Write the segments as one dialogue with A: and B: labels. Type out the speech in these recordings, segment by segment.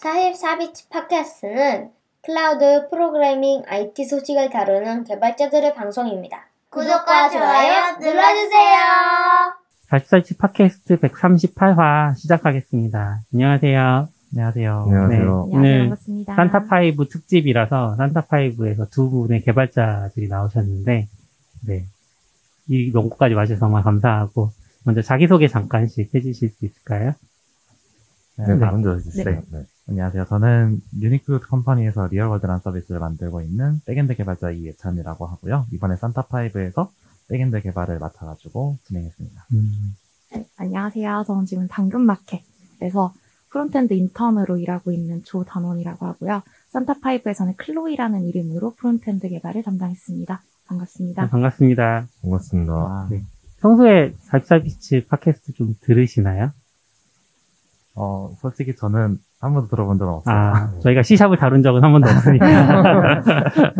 A: 44bits 팟캐스트는 클라우드 프로그래밍 IT 소식을 다루는 개발자들의 방송입니다. 구독과 좋아요 눌러주세요.
B: 44bits 팟캐스트 138화 시작하겠습니다. 안녕하세요.
C: 안녕하세요.
B: 네,
D: 안녕하세요.
B: 오늘
D: 반갑습니다.
B: 산타파이브 특집이라서 산타파이브에서 두 분의 개발자들이 나오셨는데, 네. 이 먼 곳까지 와주셔서 정말 감사하고, 먼저 자기소개 잠깐씩 해주실 수 있을까요?
C: 네,
B: 네.
C: 먼저 해주세요. 네. 안녕하세요. 저는 유니크 컴퍼니에서 리얼월드라는 서비스를 만들고 있는 backend 개발자 이예찬이라고 하고요. 이번에 산타파이브에서 backend 개발을 맡아가지고 진행했습니다.
B: 음,
D: 네, 안녕하세요. 저는 지금 당근마켓에서 frontend 인턴으로 일하고 있는 조단원이라고 하고요. 산타파이브에서는 클로이라는 이름으로 frontend 개발을 담당했습니다. 반갑습니다.
B: 네, 반갑습니다.
C: 반갑습니다.
B: 아, 네. 평소에 44비치 팟캐스트 좀 들으시나요?
C: 어, 솔직히 저는 한 번도 들어본 적은 없어요.
B: 아, 저희가 C샵을 다룬 적은 한 번도 없으니까.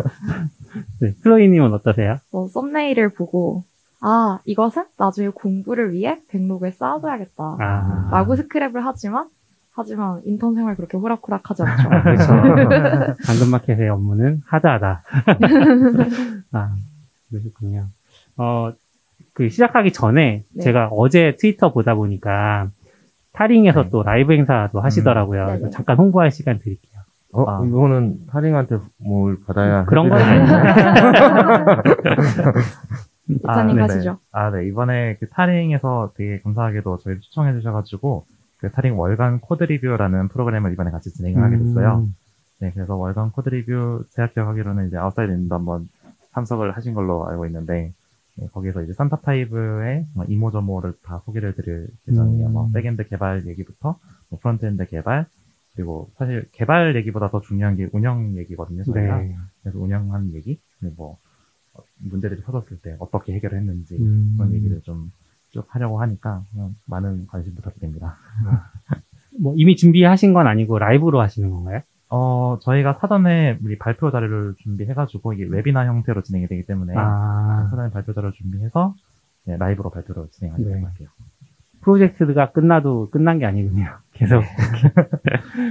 B: 네, 플로이님은 어떠세요?
D: 뭐 썸네일을 보고 아 이것은 나중에 공부를 위해 백록에 쌓아둬야겠다.
B: 아,
D: 라고 스크랩을 하지만 하지만 인턴 생활 그렇게 호락호락 하지 않죠.
B: 그렇죠. 당근마켓의 업무는 하드하다. 아, 그러셨군요. 어, 그 시작하기 전에
D: 네.
B: 제가 어제 트위터 보다 보니까 탈잉에서
C: 네.
B: 또 라이브 행사도 하시더라고요.
D: 네네.
B: 그래서 잠깐 홍보할 시간 드릴게요.
E: 어,
C: 아.
E: 이거는 탈잉한테 뭘 받아야
B: 그런 건
E: 해드려야
B: 아닌데.
D: 예찬님
C: 네네.
D: 가시죠.
C: 아, 네. 이번에 그 탈잉에서 되게 감사하게도 저희를 초청해 주셔가지고, 그 탈잉 월간 코드 리뷰라는 프로그램을 이번에 같이 진행을 하게 됐어요.
B: 음,
C: 네, 그래서 월간 코드 리뷰 제가 기억하기로는 이제 아웃사이더님도 한번 참석을 하신 걸로 알고 있는데 네, 거기서 이제 산타파이브의 뭐 이모저모를 다 소개를 드릴 예정이에요.
B: 음.
C: 뭐 backend 개발 얘기부터 뭐 frontend 개발 그리고 사실 개발 얘기보다 더 중요한 게 운영 얘기거든요. 저희가
B: 네.
C: 그래서 운영하는 얘기 그리고 뭐 어, 문제들이 터졌을 때 어떻게 해결했는지
B: 음.
C: 그런 얘기를 좀 쭉 하려고 하니까 많은 관심 부탁드립니다.
B: 뭐 이미 준비하신 건 아니고 라이브로 하시는 건가요?
C: 어, 저희가 사전에 우리 발표 자료를 준비해가지고, 이게 웨비나 형태로 진행이 되기 때문에,
B: 아,
C: 사전에 발표 자료를 준비해서, 네, 라이브로 발표를 진행하려고
B: 네.
C: 할게요.
B: 프로젝트가 끝나도 끝난 게 아니군요. 계속.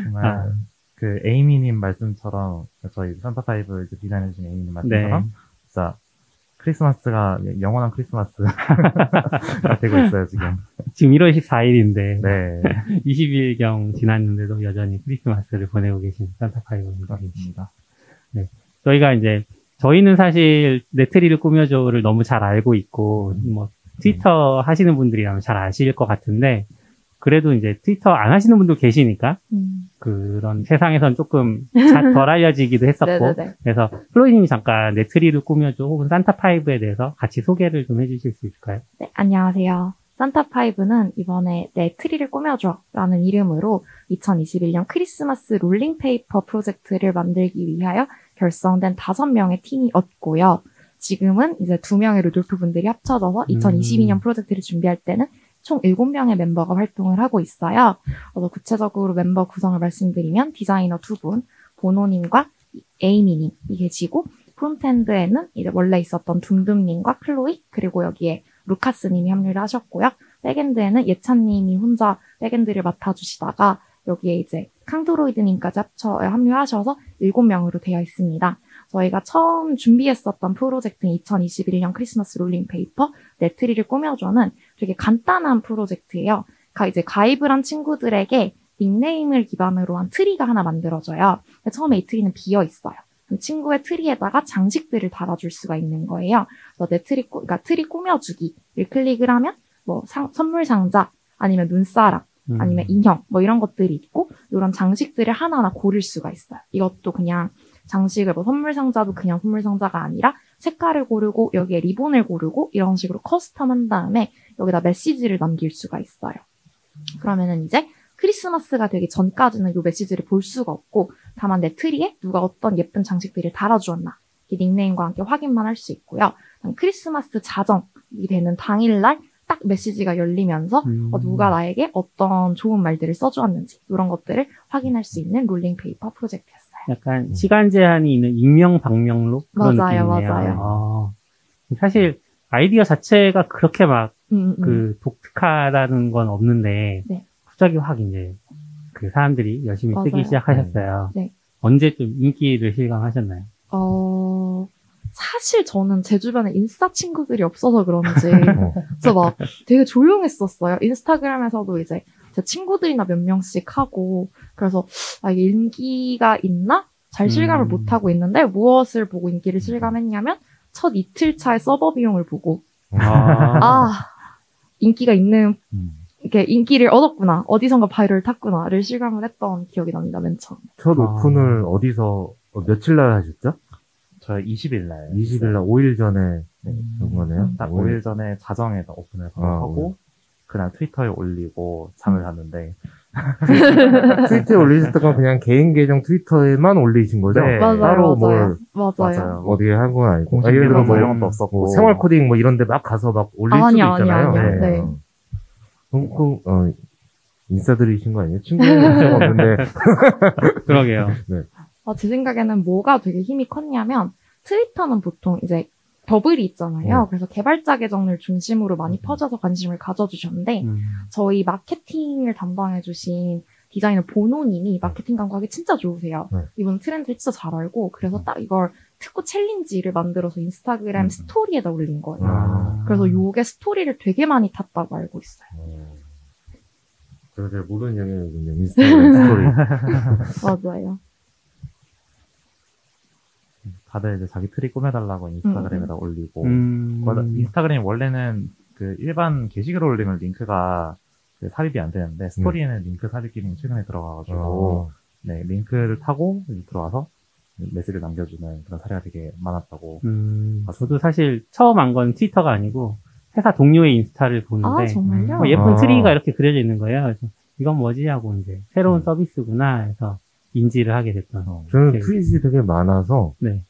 C: 정말,
B: 아.
C: 그, 에이미님 말씀처럼, 저희 산타파이브 이제 디자인해주신 에이미님 말씀처럼,
B: 네.
C: 진짜, 크리스마스가 영원한 크리스마스가 되고 있어요, 지금.
B: 지금 1월 14일인데.
C: 네.
B: 20일경 지났는데도 여전히 크리스마스를 보내고 계신 산타파이브입니다.
C: 그렇습니다.
B: 저희가 이제, 저희는 사실 네트리를 꾸며줘를 너무 잘 알고 있고, 뭐, 트위터 하시는 분들이라면 잘 아실 것 같은데, 그래도 이제 트위터 안 하시는 분도 계시니까,
D: 음.
B: 그런 세상에선 조금 자- 덜 알려지기도 했었고,
D: 네네네.
B: 그래서 플로이님이 잠깐 네트리를 꾸며줘 혹은 산타파이브에 대해서 같이 소개를 좀 해주실 수 있을까요?
D: 네, 안녕하세요. 산타파이브는 이번에 내 트리를 꾸며줘라는 이름으로 2021년 크리스마스 롤링페이퍼 프로젝트를 만들기 위하여 결성된 다섯 명의 팀이 었고요. 지금은 이제 두 명의 루돌프 분들이 합쳐져서 2022년 프로젝트를 준비할 때는 총 7명의 멤버가 활동을 하고 있어요. 그래서 구체적으로 멤버 구성을 말씀드리면 디자이너 두 분, 보노님과 에이미님 이 계시고 frontend에는 이제 원래 있었던 둠둠님과 클로이 그리고 여기에 루카스님이 합류를 하셨고요. backend에는 예찬님이 혼자 backend를 맡아주시다가 여기에 이제 캉드로이드님까지 합쳐 합류하셔서 7명으로 되어 있습니다. 저희가 처음 준비했었던 프로젝트인 2021년 크리스마스 롤링 페이퍼 내 트리를 꾸며줘는 되게 간단한 프로젝트예요. 가 이제 가입을 한 친구들에게 닉네임을 기반으로 한 트리가 하나 만들어져요. 처음에 이 트리는 비어 있어요. 그럼 친구의 트리에다가 장식들을 달아줄 수가 있는 거예요. 그래서 내 트리, 꾸- 그러니까 트리 꾸며주기를 클릭을 하면 뭐 상- 선물 상자 아니면 눈사람
B: 음.
D: 아니면 인형 뭐 이런 것들이 있고 이런 장식들을 하나하나 고를 수가 있어요. 이것도 그냥 장식을 뭐 선물 상자도 그냥 선물 상자가 아니라 색깔을 고르고 여기에 리본을 고르고 이런 식으로 custom한 다음에 여기다 메시지를 남길 수가 있어요. 그러면은 이제 크리스마스가 되기 전까지는 이 메시지를 볼 수가 없고 다만 내 트리에 누가 어떤 예쁜 장식들을 달아주었나 이 닉네임과 함께 확인만 할 수 있고요. 크리스마스 자정이 되는 당일날 딱 메시지가 열리면서
B: 음.
D: 어, 누가 나에게 어떤 좋은 말들을 써주었는지 이런 것들을 확인할 수 있는 롤링 페이퍼 프로젝트였어요.
B: 약간 시간 제한이 있는 익명 방명록 그런
D: 맞아요,
B: 느낌이네요.
D: 맞아요.
B: 아, 사실 아이디어 자체가 그렇게 막
D: 음, 음.
B: 그 독특하다는 건 없는데
D: 네.
B: 갑자기 확 이제 그 사람들이 열심히 쓰기
D: 맞아요.
B: 시작하셨어요.
D: 네.
B: 언제 좀 인기를 실감하셨나요?
D: 어, 사실 저는 제 주변에 인스타 친구들이 없어서 그런지,
E: 어.
D: 저막 되게 조용했었어요. 인스타그램에서도 이제 제 친구들이나 몇 명씩 하고, 그래서, 아, 이게 인기가 있나? 잘 실감을
B: 음.
D: 못하고 있는데, 무엇을 보고 인기를 실감했냐면, 첫 이틀 차의 서버 비용을 보고, 아, 인기가 있는,
C: 음.
D: 이렇게 인기를 얻었구나. 어디선가 바이럴 탔구나를 실감을 했던 기억이 납니다, 맨 처음.
E: 첫
B: 아.
E: 오픈을 어디서 어, 며칠 날 하셨죠?
C: 저희 20일 날
E: 20일 날 5일 전에
C: 네.
E: 한 거네요.
C: 딱
E: 오일.
C: 5일 전에 자정에서 오픈을
E: 아,
C: 하고 그날 트위터에 올리고 잠을 잤는데
E: 트위터에 올리셨던 건 그냥 개인 계정 트위터에만 올리신 거죠?
C: 네.
D: 맞아요,
E: 따로
D: 맞아요.
E: 뭘
D: 맞아요.
E: 어디에 한 건 아니고. 아, 예를 들어
C: 뭐
E: 뭐,
C: 이런 것도 없었고
E: 뭐 생활 코딩 뭐 이런 데 막 가서 막 올릴
D: 아니요,
E: 수도 있잖아요.
D: 아니요. 네.
E: 그, 그, 어, 인싸들이신 거 아니에요? 친구는 인싸가 없는데.
B: 그러게요.
D: 아, 제 생각에는 뭐가 되게 힘이 컸냐면 트위터는 보통 이제 버블이 있잖아요.
E: 네.
D: 그래서 개발자 계정을 중심으로 많이 퍼져서 관심을 가져주셨는데
B: 음.
D: 저희 마케팅을 담당해주신 디자이너 보노님이 마케팅 감각이 진짜 좋으세요.
E: 네.
D: 이분 트렌드를 진짜 잘 알고 그래서 딱 이걸 트꾸 챌린지를 만들어서 인스타그램
C: 음.
D: 스토리에다 올린 거예요.
E: 아.
D: 그래서 요게 스토리를 되게 많이 탔다고 알고 있어요.
E: 어, 제가 잘 모르는 영역이군요. 인스타그램 스토리.
D: 맞아요.
C: 다들 이제 자기 트리 꾸며달라고 인스타그램에다 올리고
B: 음.
C: 인스타그램이 원래는 그 일반 게시글 올리면 링크가 그 삽입이 안 되는데 스토리에는 링크 삽입 기능이 최근에 들어가가지고
E: 어,
C: 네 링크를 타고 들어와서 메시지를 남겨주는 그런 사례가 되게 많았다고
B: 음, 저도 사실 처음 한 건 트위터가 아니고 회사 동료의 인스타를 보는데
D: 아 정말요?
B: 어, 예쁜
E: 아.
B: 트리가 이렇게 그려져 있는 거예요. 그래서 이건 뭐지 하고 이제 새로운
C: 음.
B: 서비스구나 해서 인지를 하게 됐던.
C: 어,
E: 저는
B: 네.
E: 트윗이 되게 많아서
B: 네.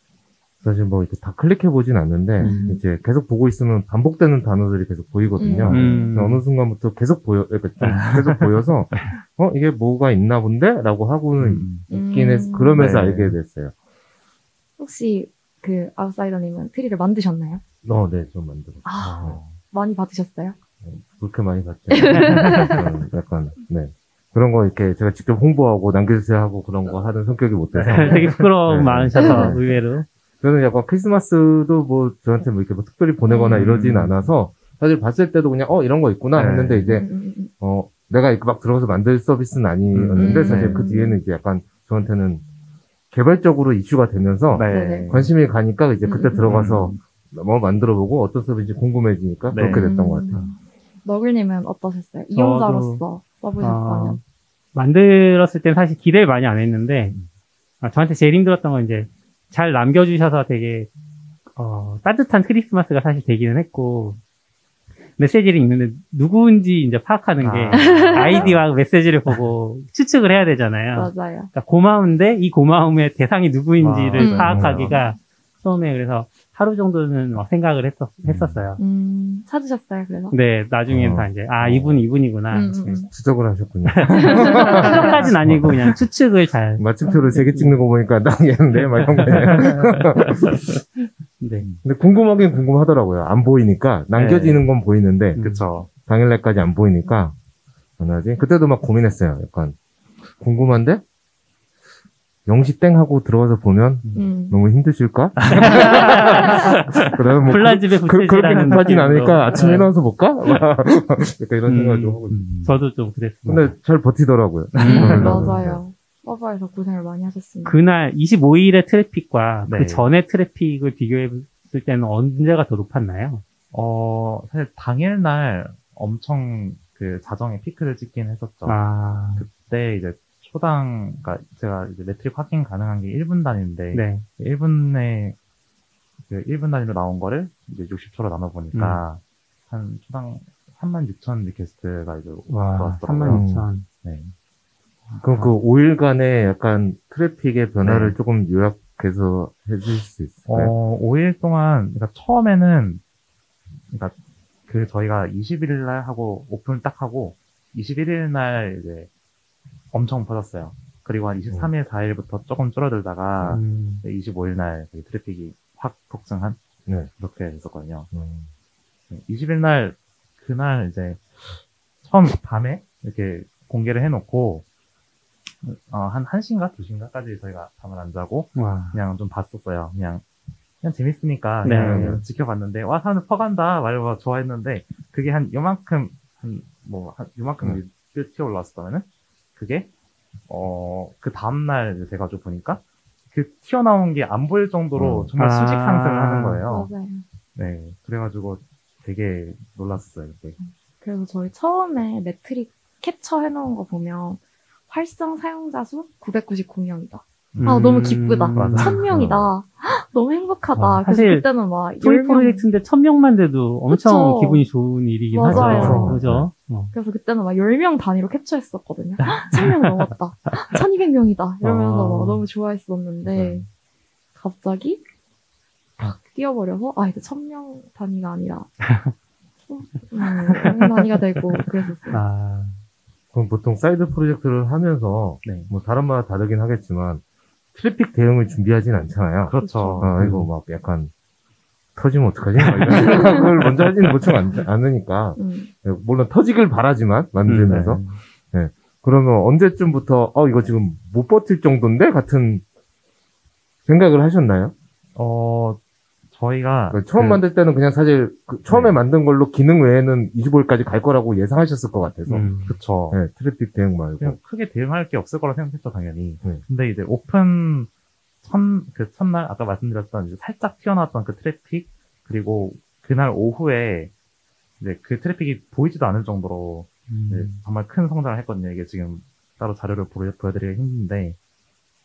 E: 사실 뭐 이렇게 다 클릭해 보진 않는데
D: 음.
E: 이제 계속 보고 있으면 반복되는 단어들이 계속 보이거든요.
B: 음.
E: 그래서 어느 순간부터 계속 보여, 그러니까 좀 계속 보여서 어 이게 뭐가 있나 본데라고 하고는
C: 음.
E: 있긴 했.
D: 음.
E: 그러면서
C: 네.
E: 알게 됐어요.
D: 혹시 그 아웃사이더님은 트리를 만드셨나요?
E: 어, 네, 좀 만들었어요.
D: 아,
C: 어,
D: 많이 받으셨어요?
E: 그렇게 많이 봤죠. 음, 약간 네 그런 거 이렇게 제가 직접 홍보하고 남겨주세요 하고 그런 거 하는 성격이 못 돼서
B: 되게 부끄러움
E: 네.
B: 많으셔서
E: 네.
B: 의외로.
E: 저는 약간 크리스마스도 뭐 저한테 뭐 이렇게 뭐 특별히 보내거나
B: 음.
E: 이러진 않아서 사실 봤을 때도 그냥 어 이런 거 있구나
C: 네.
E: 했는데 이제
D: 음, 음, 음.
E: 어 내가 이렇게 막 들어가서 만들 서비스는 아니었는데
D: 음.
E: 사실 그 뒤에는 이제 약간 저한테는 개발적으로 이슈가 되면서
C: 네.
E: 관심이 가니까 이제 그때 들어가서 뭐 만들어보고 어떤 서비스인지 궁금해지니까
C: 네.
E: 그렇게 됐던 것
D: 음.
E: 같아요.
D: 너글님은 어떠셨어요? 이용자로서 써보셨다면?
B: 어, 만들었을 땐 사실 기대를 많이 안 했는데, 아, 저한테 제일 힘들었던 건 이제 잘 남겨주셔서 되게, 어, 따뜻한 크리스마스가 사실 되기는 했고, 메시지를 읽는데 누구인지 이제 파악하는 게
C: 아.
B: 아이디와 메시지를 보고 추측을 해야 되잖아요.
D: 맞아요.
B: 그러니까 고마운데 이 고마움의 대상이 누구인지를
D: 아,
B: 파악하기가 처음에 그래서 하루 정도는 막 생각을 했었, 했었어요.
D: 음, 찾으셨어요, 그래서?
B: 근데 나중엔
E: 어.
B: 다 이제 아 이분 이분이구나.
D: 음, 음, 음.
E: 추적을 하셨군요.
B: 추적까지는 아니고 그냥 추측을 잘.
E: 마침표를 세 개 찍는 거 보니까 나 얘는데 막 이런 거.
B: 네.
E: 근데 궁금하긴 궁금하더라고요. 안 보이니까 남겨지는 건 보이는데
B: 음.
C: 그쵸.
E: 당일날까지 안 보이니까 전화지. 그때도 막 고민했어요. 약간 궁금한데 영시 땡 하고 들어가서 보면
D: 음.
E: 너무 힘드실까? 그러면 뭐
B: 플라집에
E: 그, 그, 그렇게 급하진. 않으니까 아침에
B: 네.
E: 일어나서 볼까? 약간 이런 생각을
B: 음.
E: 좀 하고 있어요.
B: 저도 좀 그랬습니다.
E: 근데 잘 버티더라고요.
B: 음,
D: 맞아요. 서버에서 고생을 많이 하셨습니다.
B: 그날 25일의 트래픽과
C: 네.
B: 그 전의 트래픽을 비교했을 때는 언제가 더 높았나요?
C: 어, 사실 당일날 엄청 그 자정에 피크를 찍긴 했었죠.
B: 아,
C: 그때 이제 초당, 그니까 제가 이제 metric 확인 가능한 게 1분 단위인데,
B: 네.
C: 1분에 그 1분 단위로 나온 거를 이제 60초로 나눠보니까 한 초당 3만 6천 request가 이제
B: 와,
C: 들어왔더라고요.
B: 36,000.
C: 네.
E: 그럼 그 5일간의 약간 트래픽의 변화를
C: 네.
E: 조금 요약해서 해주실 수 있을까요?
C: 어, 5일 동안, 그러니까 처음에는, 그러니까 그 저희가 20일 날 하고 오픈 딱 하고 21일 날 이제 엄청 퍼졌어요. 그리고 한 23일, 4일부터 조금 줄어들다가
B: 음,
C: 25일 날 저희 트래픽이 확 폭증한
E: 네.
C: 그렇게 됐었거든요.
E: 음.
C: 20일 날 그날 이제 처음 밤에 이렇게 공개를 해놓고 어, 한 1시인가 2시인가까지 저희가 잠을 안 자고
B: 와.
C: 그냥 좀 봤었어요. 그냥 그냥 재밌으니까
B: 네.
C: 그냥 지켜봤는데 와 사람들 퍼간다 말고 좋아했는데 그게 한 요만큼 한 뭐한 요만큼
E: 음.
C: 음. 튀어 올라왔었다면은 그게 어 그 다음날 이제 돼가지고 보니까 그 튀어나온 게 안 보일 정도로
E: 음.
C: 정말 수직
B: 아.
C: 상승을 하는 거예요.
D: 맞아요.
C: 네 그래가지고 되게 놀랐었어요. 그때.
D: 그래서 저희 처음에 매트릭 캡처 해놓은 거 보면 활성 사용자 수 999명이다. 아
B: 음.
D: 너무 기쁘다.
C: 맞아.
D: 1000명이다. 너무 행복하다.
B: 와,
D: 그래서
B: 사실
D: 그때는 막
B: toy
D: 10명
B: 프로젝트인데 천 명만 돼도 엄청
D: 그쵸.
B: 기분이 좋은 일이긴
D: 맞아요.
B: 하죠. 그죠? 어.
D: 그래서 그때는 막 10명 단위로 캡처했었거든요. 1000명 넘었다. 1200명이다. 이러면서
B: 아.
D: 막 너무 좋아했었는데, 갑자기 팍 뛰어버려서, 아, 이제 1000명 단위가 아니라, 음, 단위가 되고, 그랬었어요.
B: 아,
E: 그럼 보통 사이드 프로젝트를 하면서
C: 네.
E: 뭐 다른마다 다르긴 하겠지만 트래픽 대응을 준비하진 않잖아요.
C: 그렇죠.
E: 아, 이거 막 약간 터지면 어떡하지? 막 이런 생각을 먼저 하지는 보통 않, 않으니까
D: 음.
E: 물론 터지길 바라지만 만들면서
B: 음,
E: 그러면 언제쯤부터 어 이거 지금 못 버틸 정도인데 같은 생각을 하셨나요?
C: 어 저희가
E: 그러니까 처음
C: 그-
E: 만들 때는 그냥 사실 그 처음에
C: 네.
E: 만든 걸로 기능 외에는 25일까지 갈 거라고 예상하셨을 것 같아서
B: 음.
C: 그쵸.
E: 네, 트래픽 대응 말고
C: 크게 대응할 게 없을 거라 생각했죠, 당연히.
E: 네.
C: 근데 이제 오픈 첫, 그 첫날, 아까 말씀드렸던 이제 살짝 튀어나왔던 그 트래픽, 그리고 그날 오후에 이제 그 트래픽이 보이지도 않을 정도로
B: 음.
C: 정말 큰 성장을 했거든요. 이게 지금 따로 자료를 보여, 보여드리기 힘든데,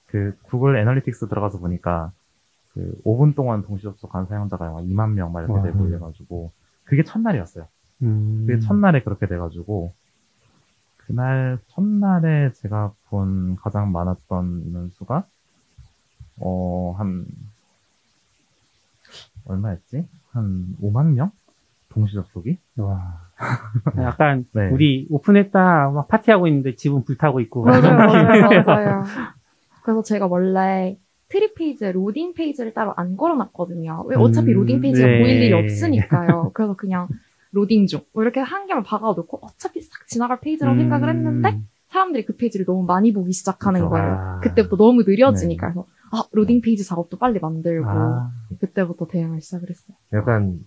C: 그 구글 애널리틱스 들어가서 보니까 그 5분 동안 동시 접속한 사용자가 막 2만 명막 이렇게
B: 와.
C: 되고 이래가지고, 그게 첫날이었어요.
B: 음.
C: 그게 첫날에 그렇게 돼가지고 그날 첫날에 제가 본 가장 많았던 인원수가 어 한 얼마였지? 한 5만 명 동시 접속이?
B: 와. 약간
C: 네.
B: 우리 오픈했다 막 파티하고 있는데 집은 불타고 있고
D: 맞아요, 맞아요. 맞아요. 그래서 제가 원래 트리 페이지에 로딩 페이지를 따로 안 걸어놨거든요. 왜 어차피
B: 음,
D: 로딩 페이지가
B: 네.
D: 보일 일이 없으니까요. 그래서 그냥 로딩 중. 뭐 이렇게 한 개만 박아놓고 어차피 싹 지나갈 페이지라고 생각을 했는데 사람들이 그 페이지를 너무 많이 보기 시작하는
C: 그쵸.
D: 거예요.
B: 아.
D: 그때부터 너무 느려지니까. 그래서 아, 로딩 페이지 작업도 빨리 만들고
B: 아.
D: 그때부터 대응을 시작을 했어요.
E: 약간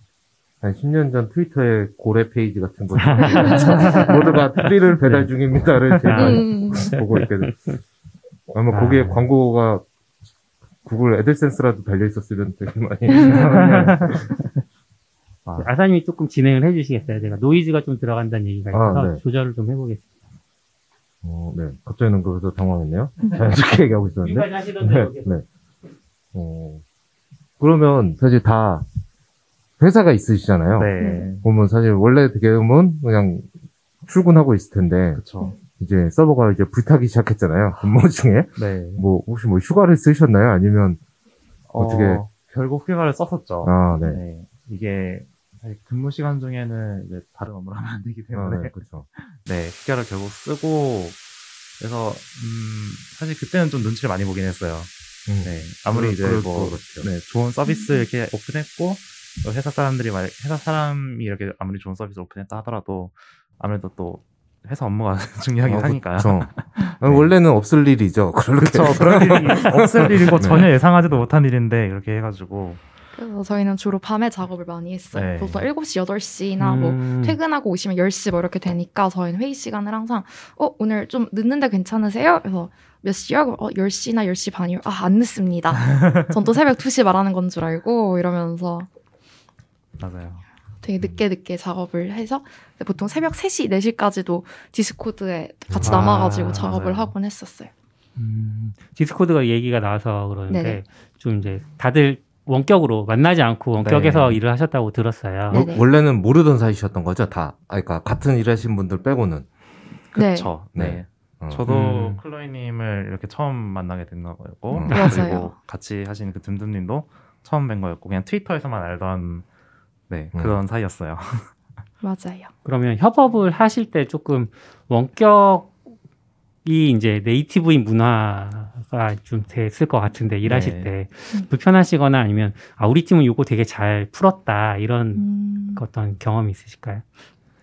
E: 한 10년 전 트위터의 고래 페이지 같은 거 모두가 트리를 배달 중입니다를 제가
B: 아.
D: 음.
E: 보고 돼. 아마
B: 아.
E: 거기에 광고가 Google AdSense라도 달려 있었으면 되게 많이
C: 아,
B: 아사님이 조금 진행을 해주시겠어요? 제가 노이즈가 좀 들어간다는 얘기가 있어서
E: 아, 네.
B: 조절을 좀 해보겠습니다.
E: 어, 네. 갑자기는 그래서 당황했네요. 자연스럽게 얘기하고 있었는데. 네, 네. 어, 그러면 사실 다 회사가 있으시잖아요.
C: 네.
E: 보면 사실 원래 대개는 그냥 출근하고 있을 텐데
C: 그쵸.
E: 이제 서버가 이제 불타기 시작했잖아요. 근무 중에
C: 네.
E: 뭐 혹시 뭐 휴가를 쓰셨나요? 아니면 어떻게-
C: 어, 결국 휴가를 썼었죠.
E: 아, 네.
C: 네. 이게 사실 근무 시간 중에는 이제 다른 업무를 하면 안 되기
E: 아,
C: 때문에
E: 네, 그렇죠.
C: 네, 휴가를 결국 쓰고, 그래서, 음, 사실 그때는 좀 눈치를 많이 보긴 했어요.
E: 음.
C: 네, 아무리 이제 뭐. 네, 좋은 서비스 이렇게 오픈했고, 또 회사 사람들이 말, 회사 사람이 이렇게 아무리 좋은 서비스 오픈했다 하더라도, 아무래도 또, 회사 업무가 중요하긴
E: 아,
C: 하니까.
E: 그렇죠. 아니, 원래는 없을 일이죠.
C: 그쵸, 그런 일이 없을 일이고
E: 네.
C: 전혀 예상하지도 못한 일인데, 이렇게 해가지고,
D: 그래서 저희는 주로 밤에 작업을 많이 했어요.
C: 네.
D: 보통 7시, 8시나 뭐
B: 음.
D: 퇴근하고 오시면 10시 뭐 이렇게 되니까 저희는 회의 시간을 항상 어 오늘 좀 늦는데 괜찮으세요? 그래서 몇 시요? 어 10시나 10시 반이요? 아 안 늦습니다. 전 또 새벽 2시 말하는 건 줄 알고 이러면서
C: 맞아요.
D: 되게 늦게 늦게 작업을 해서 보통 새벽 3시, 4시까지도 디스코드에 같이
B: 아,
D: 남아가지고 작업을
C: 맞아요.
D: 하곤 했었어요.
B: 음, 디스코드가 얘기가 나와서 그러는데
D: 네네.
B: 좀 이제 다들 원격으로 만나지 않고 원격에서
C: 네.
B: 일을 하셨다고 들었어요.
D: 네. 네네.
E: 원래는 모르던 사이셨던 거죠, 다. 아, 그러니까 같은 일하신 분들 빼고는.
D: 네.
C: 그쵸.
E: 네.
C: 네.
E: 어.
C: 저도
B: 음.
C: 클로이님을 이렇게 처음 만나게 된 거였고,
E: 음.
D: 맞아요.
C: 그리고 같이 하신 그 듬듬님도 처음 뵌 거였고, 그냥 트위터에서만 알던, 네,
E: 음.
C: 그런 사이였어요.
D: 맞아요.
B: 그러면 협업을 하실 때 조금 원격이 이제 native인 문화가 좀 됐을 것 같은데 일하실
C: 네.
B: 때
D: 음.
B: 불편하시거나 아니면 아 우리 팀은 요거 되게 잘 풀었다 이런
D: 음,
B: 어떤 경험이 있으실까요?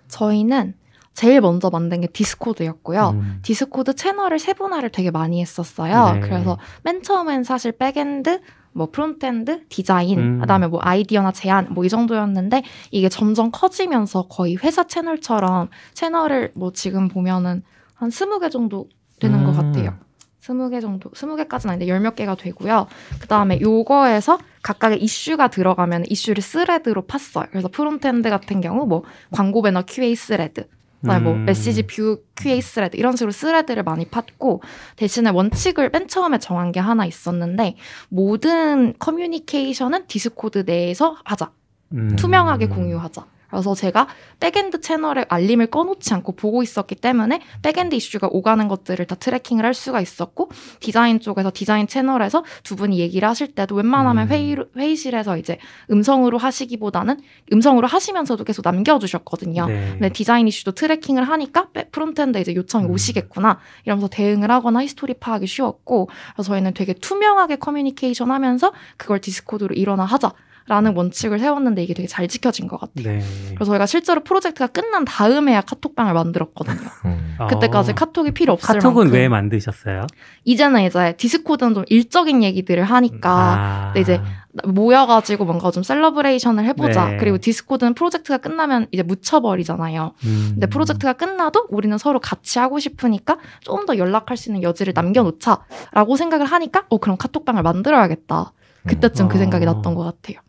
D: 저희는 제일 먼저 만든 게 디스코드였고요.
B: 음.
D: 디스코드 채널을 세분화를 되게 많이 했었어요.
B: 네.
D: 그래서 맨 처음엔 사실 backend, 뭐 frontend, 디자인,
B: 음.
D: 그다음에 뭐 아이디어나 제안 뭐 이 정도였는데 이게 점점 커지면서 거의 회사 채널처럼 채널을 뭐 지금 보면은 한 스무 개 정도 되는 것
B: 음.
D: 같아요. 스무 개 정도, 스무 개까지는 아닌데 열 몇 개가 되고요. 그 다음에 요거에서 각각의 이슈가 들어가면 이슈를 thread로 팠어요. 그래서 frontend 같은 경우 뭐 광고 배너 QA thread, 뭐
B: 음.
D: 메시지 view QA thread 이런 식으로 thread를 많이 팠고 대신에 원칙을 맨 처음에 정한 게 하나 있었는데 모든 커뮤니케이션은 디스코드 내에서 하자.
B: 음.
D: 투명하게 공유하자. 그래서 제가 backend 채널에 알림을 꺼놓지 않고 보고 있었기 때문에 backend 이슈가 오가는 것들을 다 tracking을 할 수가 있었고 디자인 쪽에서 디자인 채널에서 두 분이 얘기를 하실 때도 웬만하면
B: 음.
D: 회의, 회의실에서 이제 음성으로 하시기보다는 음성으로 하시면서도 계속 남겨주셨거든요.
B: 네.
D: 근데 디자인 이슈도 tracking을 하니까 백- frontend 이제 요청이
B: 음.
D: 오시겠구나 이러면서 대응을 하거나 history 파악이 쉬웠고 그래서 저희는 되게 투명하게 커뮤니케이션 하면서 그걸 디스코드로 일원화 하자 라는 원칙을 세웠는데 이게 되게 잘 지켜진 것 같아요.
B: 네.
D: 그래서 저희가 실제로 프로젝트가 끝난 다음에야 카톡방을 만들었거든요.
E: 음.
D: 그때까지
B: 어.
D: 카톡이 필요 없을
B: 카톡은
D: 만큼.
B: 왜 만드셨어요?
D: 이제는 이제 디스코드는 좀 일적인 얘기들을 하니까
B: 아.
D: 근데 이제 모여가지고 뭔가 좀 celebration을 해보자.
B: 네.
D: 그리고 디스코드는 프로젝트가 끝나면 이제 묻혀버리잖아요.
B: 음.
D: 근데 프로젝트가 끝나도 우리는 서로 같이 하고 싶으니까 좀더 연락할 수 있는 여지를 남겨놓자라고 생각을 하니까 어 그럼 카톡방을 만들어야겠다. 그때쯤 그
B: 어.
D: 생각이 났던 것 같아요.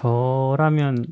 B: 저라면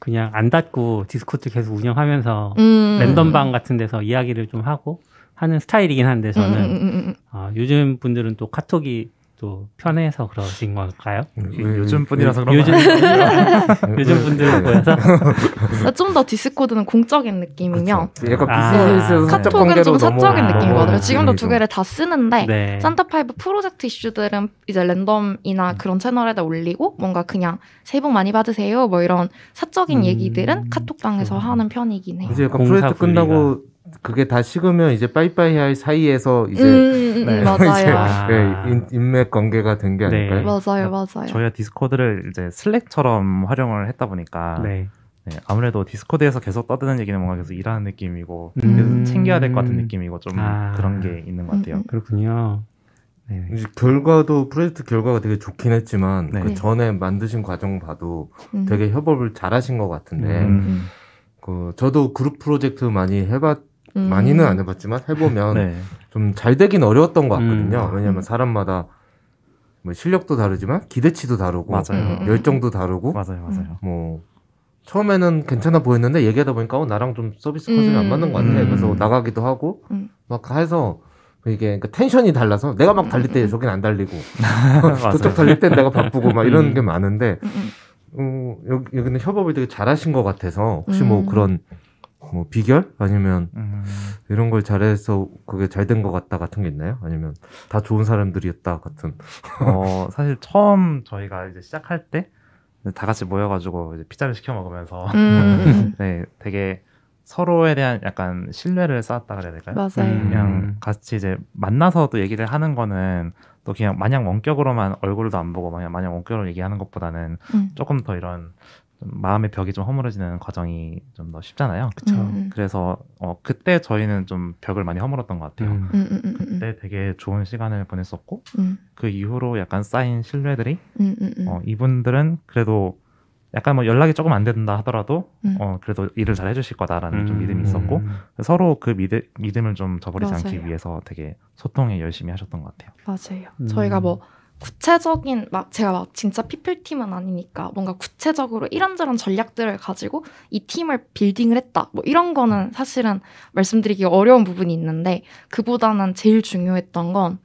B: 그냥 안 닫고 디스코드 계속 운영하면서
D: 음.
B: 랜덤방 같은 데서 이야기를 좀 하고 하는 스타일이긴 한데 저는
D: 음, 음, 음, 음.
B: 어, 요즘 분들은 또 카톡이 또 편해서 그러신 걸까요?
E: 왜-
C: 요즘
E: 왜-
C: 분이라서 그런
B: 요즘
C: 거예요.
B: 요즘
E: 왜-
B: 분들
E: 네.
B: 보여서
D: 좀 더 디스코드는 공적인 느낌이면
E: 그쵸. 약간
B: 아.
E: 사적
D: 카톡은 좀 사적인 느낌이거든요. 지금도 두. 개를 다 쓰는데
B: 네.
D: 산타파이브 프로젝트 이슈들은 이제 랜덤이나 그런 채널에다 올리고 뭔가 그냥 새해 복 많이 받으세요 뭐 이런 사적인
B: 음,
D: 얘기들은 카톡방에서. 하는 편이긴 해요.
E: 이제 약간 프로젝트
B: 분리가.
E: 끝나고 그게 다 식으면 이제 빠이빠이 할 사이에서 이제
D: 음, 음, 음,
C: 네.
D: 맞아요.
B: 아.
E: 네, 인, 인맥 관계가 된게
B: 네.
E: 아닐까요?
D: 맞아요, 맞아요.
C: 저희가 디스코드를 이제 슬랙처럼 활용을 했다 보니까
B: 네.
C: 네, 아무래도 디스코드에서 계속 떠드는 얘기는 뭔가 계속 일하는 느낌이고
B: 음.
C: 계속 챙겨야 될 것 같은 느낌이고 좀
B: 아.
C: 그런 게 있는 것 같아요.
D: 음, 음.
B: 그렇군요. 네.
E: 이제 결과도 프로젝트 결과가 되게 좋긴 했지만
C: 네.
E: 그 전에 만드신 과정 봐도
D: 음.
E: 되게 협업을 잘하신 것 같은데
B: 음.
D: 음,
E: 그 저도 그룹 프로젝트 많이 해봤
D: 음.
E: 많이는 안 해봤지만 해보면
C: 네.
E: 좀잘 되긴 어려웠던 것 같거든요.
B: 음.
E: 왜냐하면 사람마다 뭐 실력도 다르지만 기대치도 다르고
C: 맞아요.
D: 음, 음.
E: 열정도 다르고
C: 맞아요, 맞아요.
E: 뭐 처음에는 괜찮아 보였는데 얘기하다 보니까 어, 나랑 좀 서비스 컨셉이 안
D: 음.
E: 맞는 것 같아.
C: 음.
E: 그래서 나가기도 하고
D: 음.
E: 막 해서 이게 그러니까 텐션이 달라서 내가 막 달릴 때 저긴 안 달리고. 저쪽 달릴 땐 내가 바쁘고 막 이런
B: 음.
E: 게 많은데. 어, 여기 여기는 협업을 되게 잘하신 것 같아서 혹시 뭐
D: 음.
E: 그런 뭐 비결 아니면
C: 음,
E: 이런 걸 잘해서 그게 잘 된 것 같다 같은 게 있나요? 아니면 다 좋은 사람들이었다 같은?
C: 어, 사실 처음 저희가 이제 시작할 때 다 같이 모여가지고 이제 피자를 시켜 먹으면서
D: 음,
C: 네, 되게 서로에 대한 약간 신뢰를 쌓았다 그래야 될까요?
D: 맞아요.
B: 음.
C: 그냥 같이 이제 만나서도 얘기를 하는 거는 또 그냥 마냥 원격으로만 얼굴도 안 보고 마냥 마냥 원격으로 얘기하는 것보다는
D: 음.
C: 조금 더 이런 좀 마음의 벽이 좀 허물어지는 과정이 좀 더 쉽잖아요.
B: 그쵸.
D: 음,
C: 그래서 어, 그때 저희는 좀 벽을 많이 허물었던 것 같아요.
B: 음.
D: 음, 음, 음, 음,
C: 그때 되게 좋은 시간을 보냈었고
D: 음,
C: 그 이후로 약간 쌓인 신뢰들이
D: 음, 음, 음.
C: 어, 이분들은 그래도 약간 뭐 연락이 조금 안 된다 하더라도
D: 음.
C: 어, 그래도 일을 잘 해주실 거다라는 좀
B: 음.
C: 믿음이 있었고
B: 음.
C: 서로 그 믿음, 믿음을 좀 저버리지 않기
D: 맞아요.
C: 위해서 되게 소통에 열심히 하셨던 것 같아요.
D: 맞아요.
B: 음.
D: 저희가 뭐 구체적인 막 제가 막 진짜 피플 팀은 아니니까 뭔가 구체적으로 이런저런 전략들을 가지고 이 팀을 빌딩을 했다. 뭐 이런 거는 사실은 말씀드리기 어려운 부분이 있는데 그보다는 제일 중요했던 건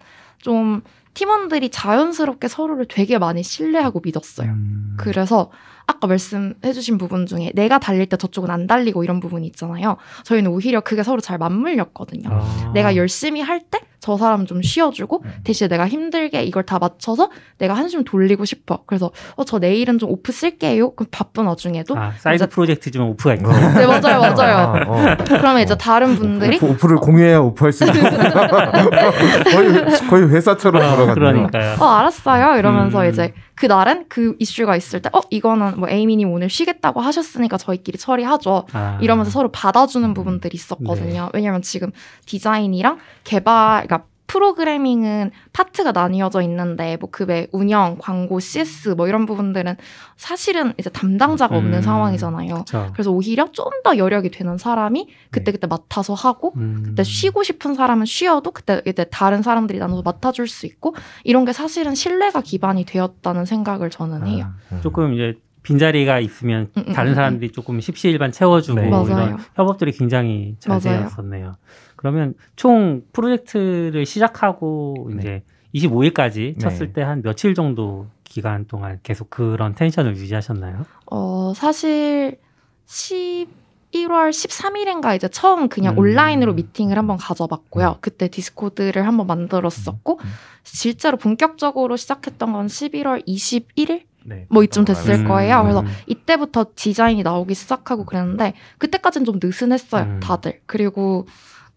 D: 좀 팀원들이 자연스럽게 서로를 되게 많이 신뢰하고 믿었어요.
B: 음.
D: 그래서 아까 말씀해주신 부분 중에 내가 달릴 때 저쪽은 안 달리고 이런 부분이 있잖아요. 저희는 오히려 그게 서로 잘 맞물렸거든요.
B: 아.
D: 내가 열심히 할 때 저 사람 좀 쉬어주고
C: 음.
D: 대신에 내가 힘들게 이걸 다 맞춰서 내가 한숨 돌리고 싶어. 그래서 어 저 내일은 좀 off 쓸게요. 그럼 바쁜 와중에도
B: 아, 사이드
D: 이제-
B: 프로젝트지만 off가 있고.
D: 네 맞아요 맞아요.
E: 아, 어.
D: 그러면 이제 다른 분들이
E: off, 오프를 공유해야 오프할 수 있는 거의 거의 회사처럼
B: 아,
E: 들어갔네요.
B: 그러니까요.
D: 어 알았어요 이러면서
B: 음.
D: 이제 그 날은 그 이슈가 있을 때 어 이거는 뭐 에이미님 오늘 쉬겠다고 하셨으니까 저희끼리 처리하죠
B: 아.
D: 이러면서 서로 받아주는 부분들이 있었거든요. 왜냐면 지금 디자인이랑 개발, 그러니까 프로그래밍은 파트가 나뉘어져 있는데 뭐 그외 운영, 광고, CS 뭐 이런 부분들은 사실은 이제 담당자가 없는
B: 음.
D: 상황이잖아요.
B: 그쵸.
D: 그래서 오히려 좀 더 여력이 되는 사람이 그때 그때 맡아서 하고
B: 음.
D: 그때 쉬고 싶은 사람은 쉬어도 그때 이제 다른 사람들이 나눠서 맡아줄 수 있고 이런 게 사실은 신뢰가 기반이 되었다는 생각을 저는 해요.
B: 아, 조금 이제 빈자리가 있으면
D: 음, 음,
B: 다른
D: 음,
B: 사람들이 조금 십시일반 채워주고
C: 네.
D: 맞아요.
B: 이런 협업들이 굉장히 잘. 되었었네요. 그러면 총 프로젝트를 시작하고
C: 네.
B: 이제 25일까지
C: 네.
B: 쳤을 때한 며칠 정도 기간 동안 계속 그런 텐션을 유지하셨나요?
D: 어, 사실 11월 13일인가 이제 처음 그냥
B: 음.
D: 온라인으로 미팅을 한번 가져봤고요. 그때 디스코드를 한번 만들었었고
C: 음.
D: 실제로 본격적으로 시작했던 건 11월 21일
C: 네.
D: 뭐 이쯤 됐을
B: 음,
D: 거예요. 그래서
B: 음.
D: 이때부터 디자인이 나오기 시작하고 그랬는데 그때까지는 좀 느슨했어요.
B: 음.
D: 다들. 그리고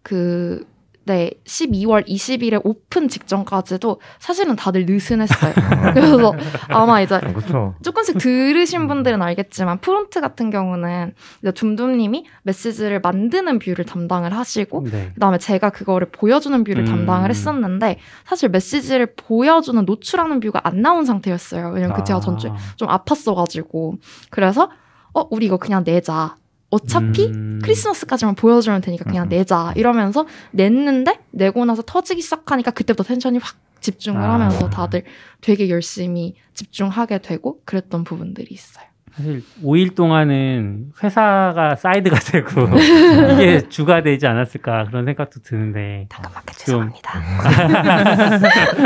D: 그 네, 12월 20일에 오픈 직전까지도 사실은 다들 느슨했어요. 그래서 아마 이제
E: 그렇죠.
D: 조금씩 들으신 분들은 알겠지만 front 같은 경우는 이제 둠둠님이 메시지를 만드는 view를 담당을 하시고
B: 네.
D: 그다음에 제가 그거를 보여주는 view를
B: 음.
D: 담당을 했었는데 사실 메시지를 보여주는 노출하는 view가 안 나온 상태였어요. 왜냐면 그 제가 전주에 좀 아팠어가지고 그래서 어 우리 이거 그냥 내자. 어차피
B: 음.
D: 크리스마스까지만 보여주면 되니까 그냥
C: 음.
D: 내자 이러면서 냈는데 내고 나서 터지기 시작하니까 그때부터 tension이 확 집중을
B: 아.
D: 하면서 다들 되게 열심히 집중하게 되고 그랬던 부분들이 있어요.
B: 사실 5일 동안은 회사가 side가 되고 이게 주가 되지 않았을까 그런 생각도 드는데
D: 당근마켓
B: 좀-
D: 죄송합니다.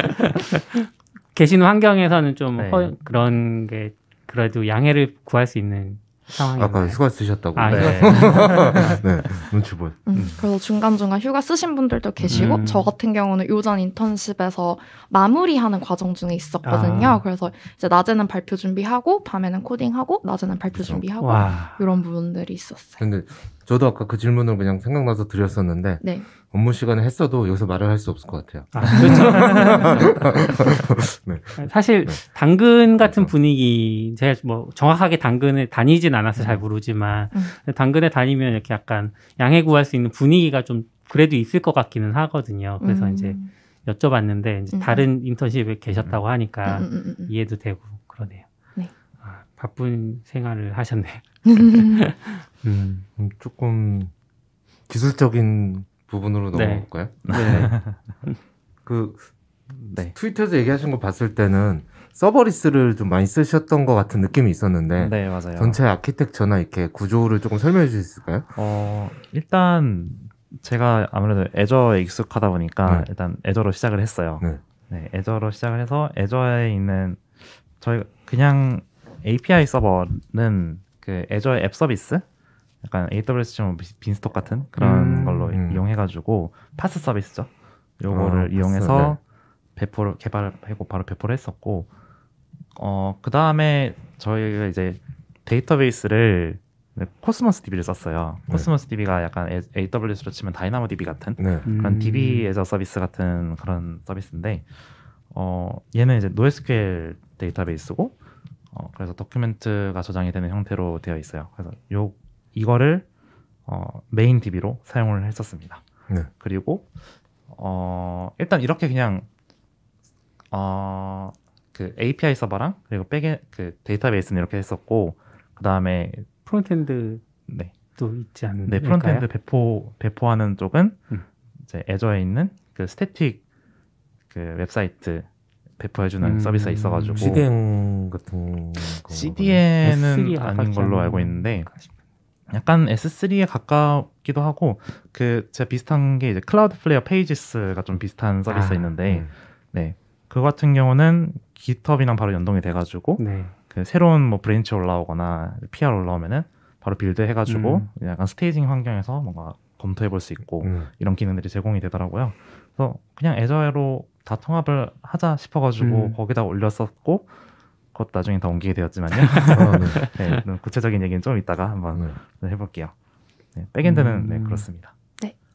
B: 계시는 환경에서는 좀
C: 네.
B: 허- 그런 게 그래도 양해를 구할 수 있는 상황인가요?
E: 아까 휴가 쓰셨다고.
B: 아,
C: 네.
E: 네, 눈치 보여.
D: 음, 그래서 중간중간 휴가 쓰신 분들도 계시고
B: 음.
D: 저 같은 경우는 요전 인턴십에서 마무리하는 과정 중에 있었거든요.
B: 아.
D: 그래서 이제 낮에는 발표 준비하고 밤에는 코딩하고 낮에는 발표 준비하고
B: 와.
D: 이런 부분들이 있었어요.
E: 근데 저도 아까 그 질문을 그냥 생각나서 드렸었는데
D: 네.
E: 업무 시간에 했어도 여기서 말을 할 수 없을 것 같아요.
B: 아, 그렇죠.
E: 네.
B: 사실
E: 네.
B: 당근 같은
E: 그렇죠.
B: 분위기 제가 뭐 정확하게 당근에 다니진 않아서 잘 모르지만
D: 음.
B: 당근에 다니면 이렇게 약간 양해 구할 수 있는 분위기가 좀 그래도 있을 것 같기는 하거든요. 그래서
D: 음.
B: 이제 여쭤봤는데 이제
D: 음.
B: 다른 인턴십에 계셨다고 하니까
D: 음, 음, 음,
B: 이해도 되고 그러네요.
D: 네.
B: 아, 바쁜 생활을 하셨네요.
D: 음.
B: 음.
E: 음, 조금 기술적인 부분으로
B: 네.
E: 넘어갈까요?
B: 네.
E: 그
C: 네.
E: 트위터에서 얘기하신 거 봤을 때는 서버리스를 좀 많이 쓰셨던 것 같은 느낌이 있었는데
C: 네, 맞아요.
E: 전체 아키텍처나 이렇게 구조를 조금 설명해 주실 수 있을까요?
C: 어, 일단 제가 아무래도 애저에 익숙하다 보니까
E: 네.
C: 일단 애저로 시작을 했어요.
E: 네.
C: 네, 애저로 시작을 해서 애저에 있는 저희 그냥 API 서버는 그 Azure App Service 약간 AWS처럼 Beanstalk 같은 그런
B: 음,
C: 걸로
E: 음.
C: 이용해가지고 PaaS 서비스죠. 요거를
E: 아,
C: 이용해서 배포를 개발하고 바로 배포를 했었고 어그 다음에 저희가 이제 데이터베이스를 Cosmos DB를 썼어요.
E: 네.
C: Cosmos DB가 약간 AWS로 치면 DynamoDB 같은
E: 네.
C: 그런
B: 음.
C: DB as a service 같은 그런 서비스인데 어 얘는 이제 NoSQL 데이터베이스고 어 그래서 document가 저장이 되는 형태로 되어 있어요. 그래서 요 이거를 어 main DB로 사용을 했었습니다.
E: 네.
C: 그리고 어 일단 이렇게 그냥 어 그 API 서버랑 그리고 back에 그 데이터베이스는 이렇게 했었고 그 다음에
B: frontend도
C: 네
B: 있지 않나요?
C: 네, 프론트엔드 배포 배포하는 쪽은
B: 음.
C: 이제 애저에 있는 그 static 그 웹사이트 배포해주는
B: 음,
C: 서비스가 있어가지고
E: CDN 같은 거.
C: CDN은
B: S3에
C: 아닌 걸로? 알고 있는데 약간 S3에 가깝기도 하고 그 제가 비슷한 게 이제 Cloudflare Pages가 좀 비슷한 서비스가
B: 아,
C: 있는데
E: 음.
C: 네. 그 같은 경우는 GitHub이랑 바로 연동이 돼가지고
B: 네.
C: 그 새로운 뭐 branch 올라오거나 PR 올라오면은 바로 build 해가지고 약간 staging 환경에서 뭔가 검토해 볼 수 있고
E: 음.
C: 이런 기능들이 제공이 되더라고요. 그래서 그냥 Azure로 다 통합을 하자 싶어가지고
B: 음.
C: 거기다 올렸었고 그것 나중에 다 옮기게 되었지만요.
E: 아, 네.
C: 네, 좀 구체적인 얘기는 좀 이따가 한번
E: 네.
C: 해볼게요. 네, backend는
B: 음.
C: 네, 그렇습니다.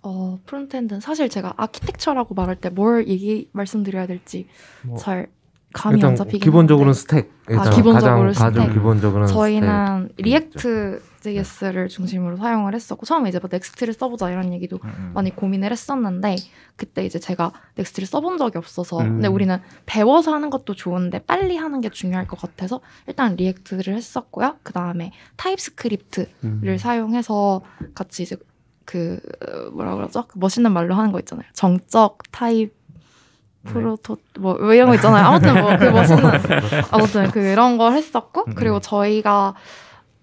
D: 어, frontend는 사실 제가 아키텍처라고 말할 때 뭘 얘기 말씀드려야 될지
C: 뭐,
D: 잘 감이
E: 일단
D: 안 잡히긴
E: 기본적으로는 stack.
D: 아, 기본적으로
E: 가장, 가장
D: stack.
E: 기본적으로는
D: 저희는 stack. React JS를 중심으로 사용을 했었고 처음에 이제 뭐 Next를 써보자 이런 얘기도
C: 음, 음.
D: 많이 고민을 했었는데 그때 이제 제가 Next를 써본 적이 없어서
B: 음.
D: 근데 우리는 배워서 하는 것도 좋은데 빨리 하는 게 중요할 것 같아서 일단 React를 했었고요. 그 다음에 TypeScript를
B: 음.
D: 사용해서 같이 이제 그 뭐라 그러죠? 그 멋있는 말로 하는 거 있잖아요. 정적 타입
C: 네.
D: 프로토 뭐 이런 거 있잖아요. 아무튼 뭐 그 멋있는 아무튼 그런 걸 했었고
C: 음,
D: 그리고
C: 음.
D: 저희가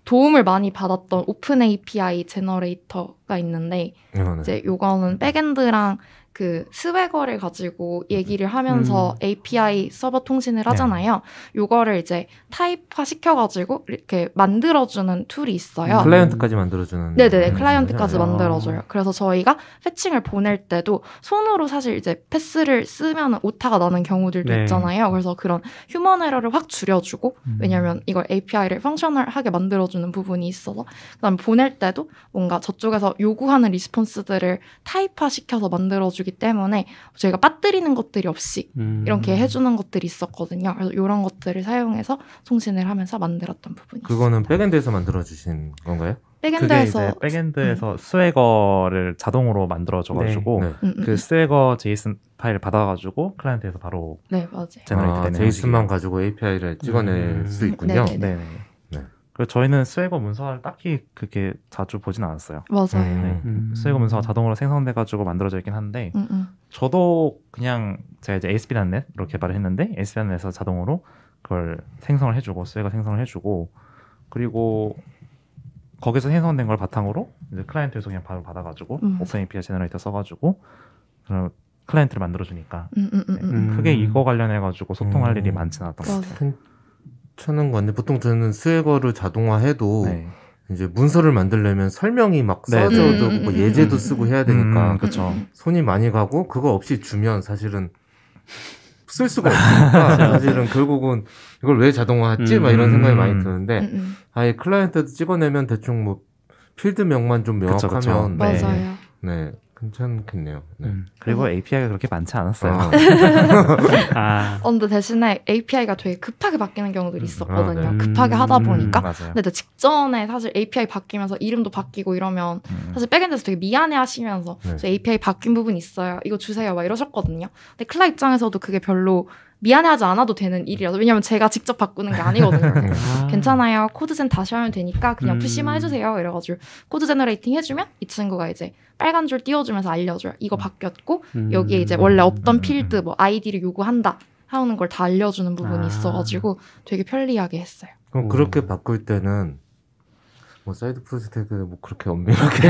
D: 도움을 많이 받았던 OpenAPI Generator가 있는데
E: 이거는.
D: 이제 요거는 backend랑 그 Swagger를 가지고 얘기를 하면서
B: 음.
D: API 서버 통신을 하잖아요. 요거를 이제 타입화 시켜가지고 이렇게 만들어주는 tool이 있어요.
B: 음.
E: 클라이언트까지 만들어주는.
D: 네네네
E: 음,
D: 클라이언트까지
E: 네.
B: 아.
D: 만들어줘요. 그래서 저희가 fetching을 보낼 때도 손으로 사실 이제 path를 쓰면 오타가 나는 경우들도
B: 네.
D: 있잖아요. 그래서 그런 human error를 확 줄여주고
C: 음.
D: 왜냐면 이걸 API를 functional하게 만들어주는 부분이 있어서 그 다음에 보낼 때도 뭔가 저쪽에서 요구하는 response들을 타입화 시켜서 만들어주 기 때문에 저희가 빠뜨리는 것들이 없이
B: 음.
D: 이렇게 해주는 것들이 있었거든요. 그래서 이런 것들을 사용해서 통신을 하면서 만들었던 부분이
E: 그거는 backend에서 만들어주신 건가요?
C: 그게
D: backend에서
C: 이제 backend에서 Swagger를 자동으로 만들어줘가지고
E: 네.
D: 음, 음,
C: 그 Swagger JSON 파일 받아가지고 클라이언트에서 바로
D: 네 맞아요.
C: generate
E: 아,
C: 되는
E: JSON만. 가지고 API를 찍어낼
B: 음.
E: 수 있군요.
D: 네네.
C: 네. 그리고 저희는 Swagger 문서를 딱히 그렇게 자주 보진 않았어요.
D: 맞아요.
E: 음.
B: 음.
C: Swagger 문서가 자동으로 생성돼가지고 만들어져 있긴 한데
D: 음, 음.
C: 저도 그냥 제가 이제 ASP.NET로 개발을 했는데 ASP.NET에서 자동으로 그걸 생성을 해주고 Swagger 생성을 해주고 그리고 거기서 생성된 걸 바탕으로 이제 클라이언트에서 그냥 바로 받아가지고
D: 음.
C: OpenAPI Generator 써가지고 그런 클라이언트를 만들어주니까
D: 음. 음.
C: 크게 이거 관련해가지고 소통할
E: 음.
C: 일이 많지는 않았던 것. 같아요.
E: 괜찮은 건데 보통 저는 Swagger를 자동화해도
C: 네.
E: 이제 문서를 만들려면 설명이 막
C: 네.
E: 써져도
D: 음,
E: 뭐
D: 음,
E: 예제도
C: 음,
E: 쓰고 해야 되니까
C: 음, 그쵸.
E: 손이 많이 가고 그거 없이 주면 사실은 쓸 수가 없으니까 사실은 결국은 이걸 왜 자동화했지? 막 이런
C: 음.
E: 생각이 많이 드는데
D: 음, 음.
E: 아예 클라이언트도 찍어내면 대충 뭐 필드명만 좀
C: 그쵸,
E: 명확하면
C: 그쵸. 네.
D: 맞아요.
E: 네 괜찮겠네요. 네.
B: 음.
C: 그리고 API가 그렇게 많지 않았어요.
E: 아,
B: 아.
D: 어, 근데 대신에 API가 되게 급하게 바뀌는 경우들이
C: 음.
D: 있었거든요.
E: 아,
B: 네.
D: 급하게 하다
B: 음.
D: 보니까.
C: 맞아요.
D: 근데 직전에 사실 API 바뀌면서 이름도 바뀌고 이러면
C: 음.
D: 사실 backend에서 되게 미안해 하시면서
E: 네.
D: 저 API 바뀐 부분 있어요. 이거 주세요. 막 이러셨거든요. 근데 클라 입장에서도 그게 별로 미안해하지 않아도 되는 일이라서 왜냐면 제가 직접 바꾸는 게 아니거든요.
B: 아.
D: 괜찮아요. codegen 다시 하면 되니까 그냥
B: 음.
D: 푸시만 해주세요. 이래가지고 code generating 해주면 이 친구가 이제 빨간 줄 띄워주면서 알려줘요. 이거 바뀌었고
B: 음.
D: 여기에 이제 원래 없던
C: 음,
D: 필드 뭐 아이디를 요구한다 하는 걸 다 알려주는 부분이
B: 아.
D: 있어가지고 되게 편리하게 했어요.
E: 그럼
B: 오.
E: 그렇게 바꿀 때는 뭐 side project 뭐 그렇게 엄밀하게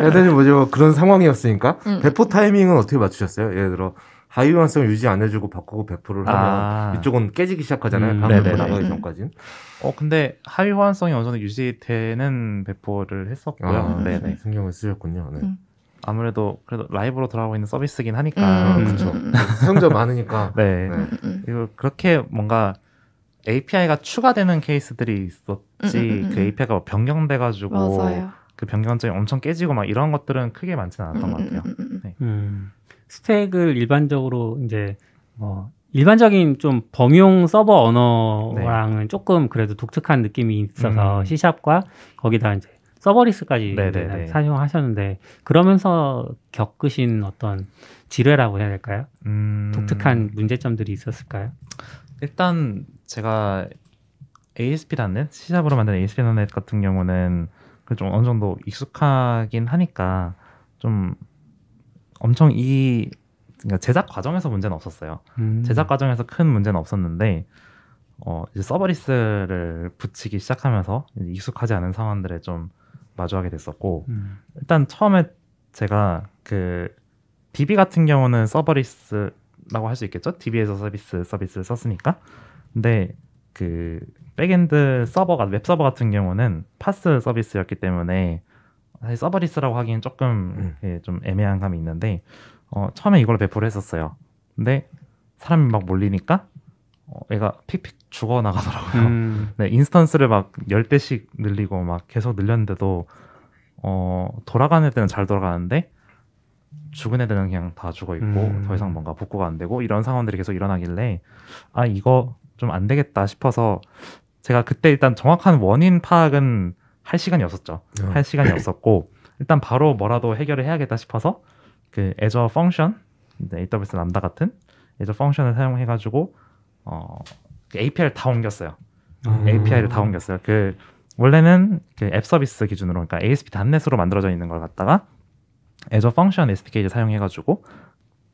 E: 해야 되는 뭐죠 뭐 그런 상황이었으니까
D: 음.
E: 배포 타이밍은 어떻게 맞추셨어요? 예를 들어 하위 완성 유지 안 해주고 바꾸고 배포를 하면
C: 아.
E: 이쪽은 깨지기 시작하잖아요.
B: 음.
E: 방금 배포
C: 네네네.
E: 나가기
D: 음.
E: 전까지는.
C: 어 근데 하위 호환성이 어느 정도 유지되는 배포를 했었고요.
E: 아,
C: 네네.
E: 신경을 쓰셨군요. 네.
D: 음.
C: 아무래도 그래도 라이브로 돌아가고 있는 서비스긴 하니까.
D: 음,
E: 그렇죠.
D: 음, 음.
E: 사용자 많으니까.
C: 네.
E: 네.
C: 그리고 그렇게 뭔가 API가 추가되는 케이스들이 있었지 그
D: 음.
C: API가 변경돼 가지고
D: 맞아요.
C: 그 변경점이 엄청 깨지고 막 이런 것들은 크게 많지는 않았던 것 같아요.
D: 음,
B: 스택을 일반적으로 이제 뭐 일반적인 좀 범용 서버 언어랑은 조금 그래도 독특한 느낌이 있어서
C: 음.
B: C샵과 거기다 이제 서버리스까지
C: 네네네.
B: 사용하셨는데 그러면서 겪으신 어떤 지뢰라고 해야 될까요?
C: 음,
B: 독특한 문제점들이 있었을까요?
C: 일단 제가 ASP.NET, C샵으로 만든 ASP.NET 같은 경우는 그좀 어느 정도 익숙하긴 하니까 좀 엄청 이 그러니까 제작 과정에서 문제는 없었어요.
B: 음.
C: 제작 과정에서 큰 문제는 없었는데 어 이제 서버리스를 붙이기 시작하면서 익숙하지 않은 상황들에 좀 마주하게 됐었고
B: 음.
C: 일단 처음에 제가 그 DB 같은 경우는 서버리스라고 할 수 있겠죠? DB에서 서비스 서비스를 썼으니까. 근데 그 backend 서버가 웹 서버 같은 경우는 PaaS 서비스였기 때문에 사실 serverless라고 하기엔 조금
E: 음.
C: 예, 좀 애매한 감이 있는데 어, 처음에 이걸 배포를 했었어요. 근데 사람이 막 몰리니까 어, 얘가 픽픽 죽어 나가더라고요.
B: 음.
C: 네, instance를 막 10대씩 늘리고 막 계속 늘렸는데도 어, 돌아가는 애들은 잘 돌아가는데 죽은 애들은 그냥 다 죽어 있고
B: 음.
C: 더 이상 뭔가 복구가 안 되고 이런 상황들이 계속 일어나길래 아 이거 좀 안 되겠다 싶어서 제가 그때 일단 정확한 원인 파악은 할 시간이 없었죠.
E: 어.
C: 할 시간이 없었고 일단 바로 뭐라도 해결을 해야겠다 싶어서 그 애저 펑션 AWS 람다 같은 애저 펑션을 사용해가지고 어 그 API를 다 옮겼어요.
B: 아.
C: API를 다 옮겼어요. 그 원래는 그 앱 서비스 기준으로 그러니까 ASP 단넷으로 만들어져 있는 걸 갖다가 애저 펑션 SDK를 사용해가지고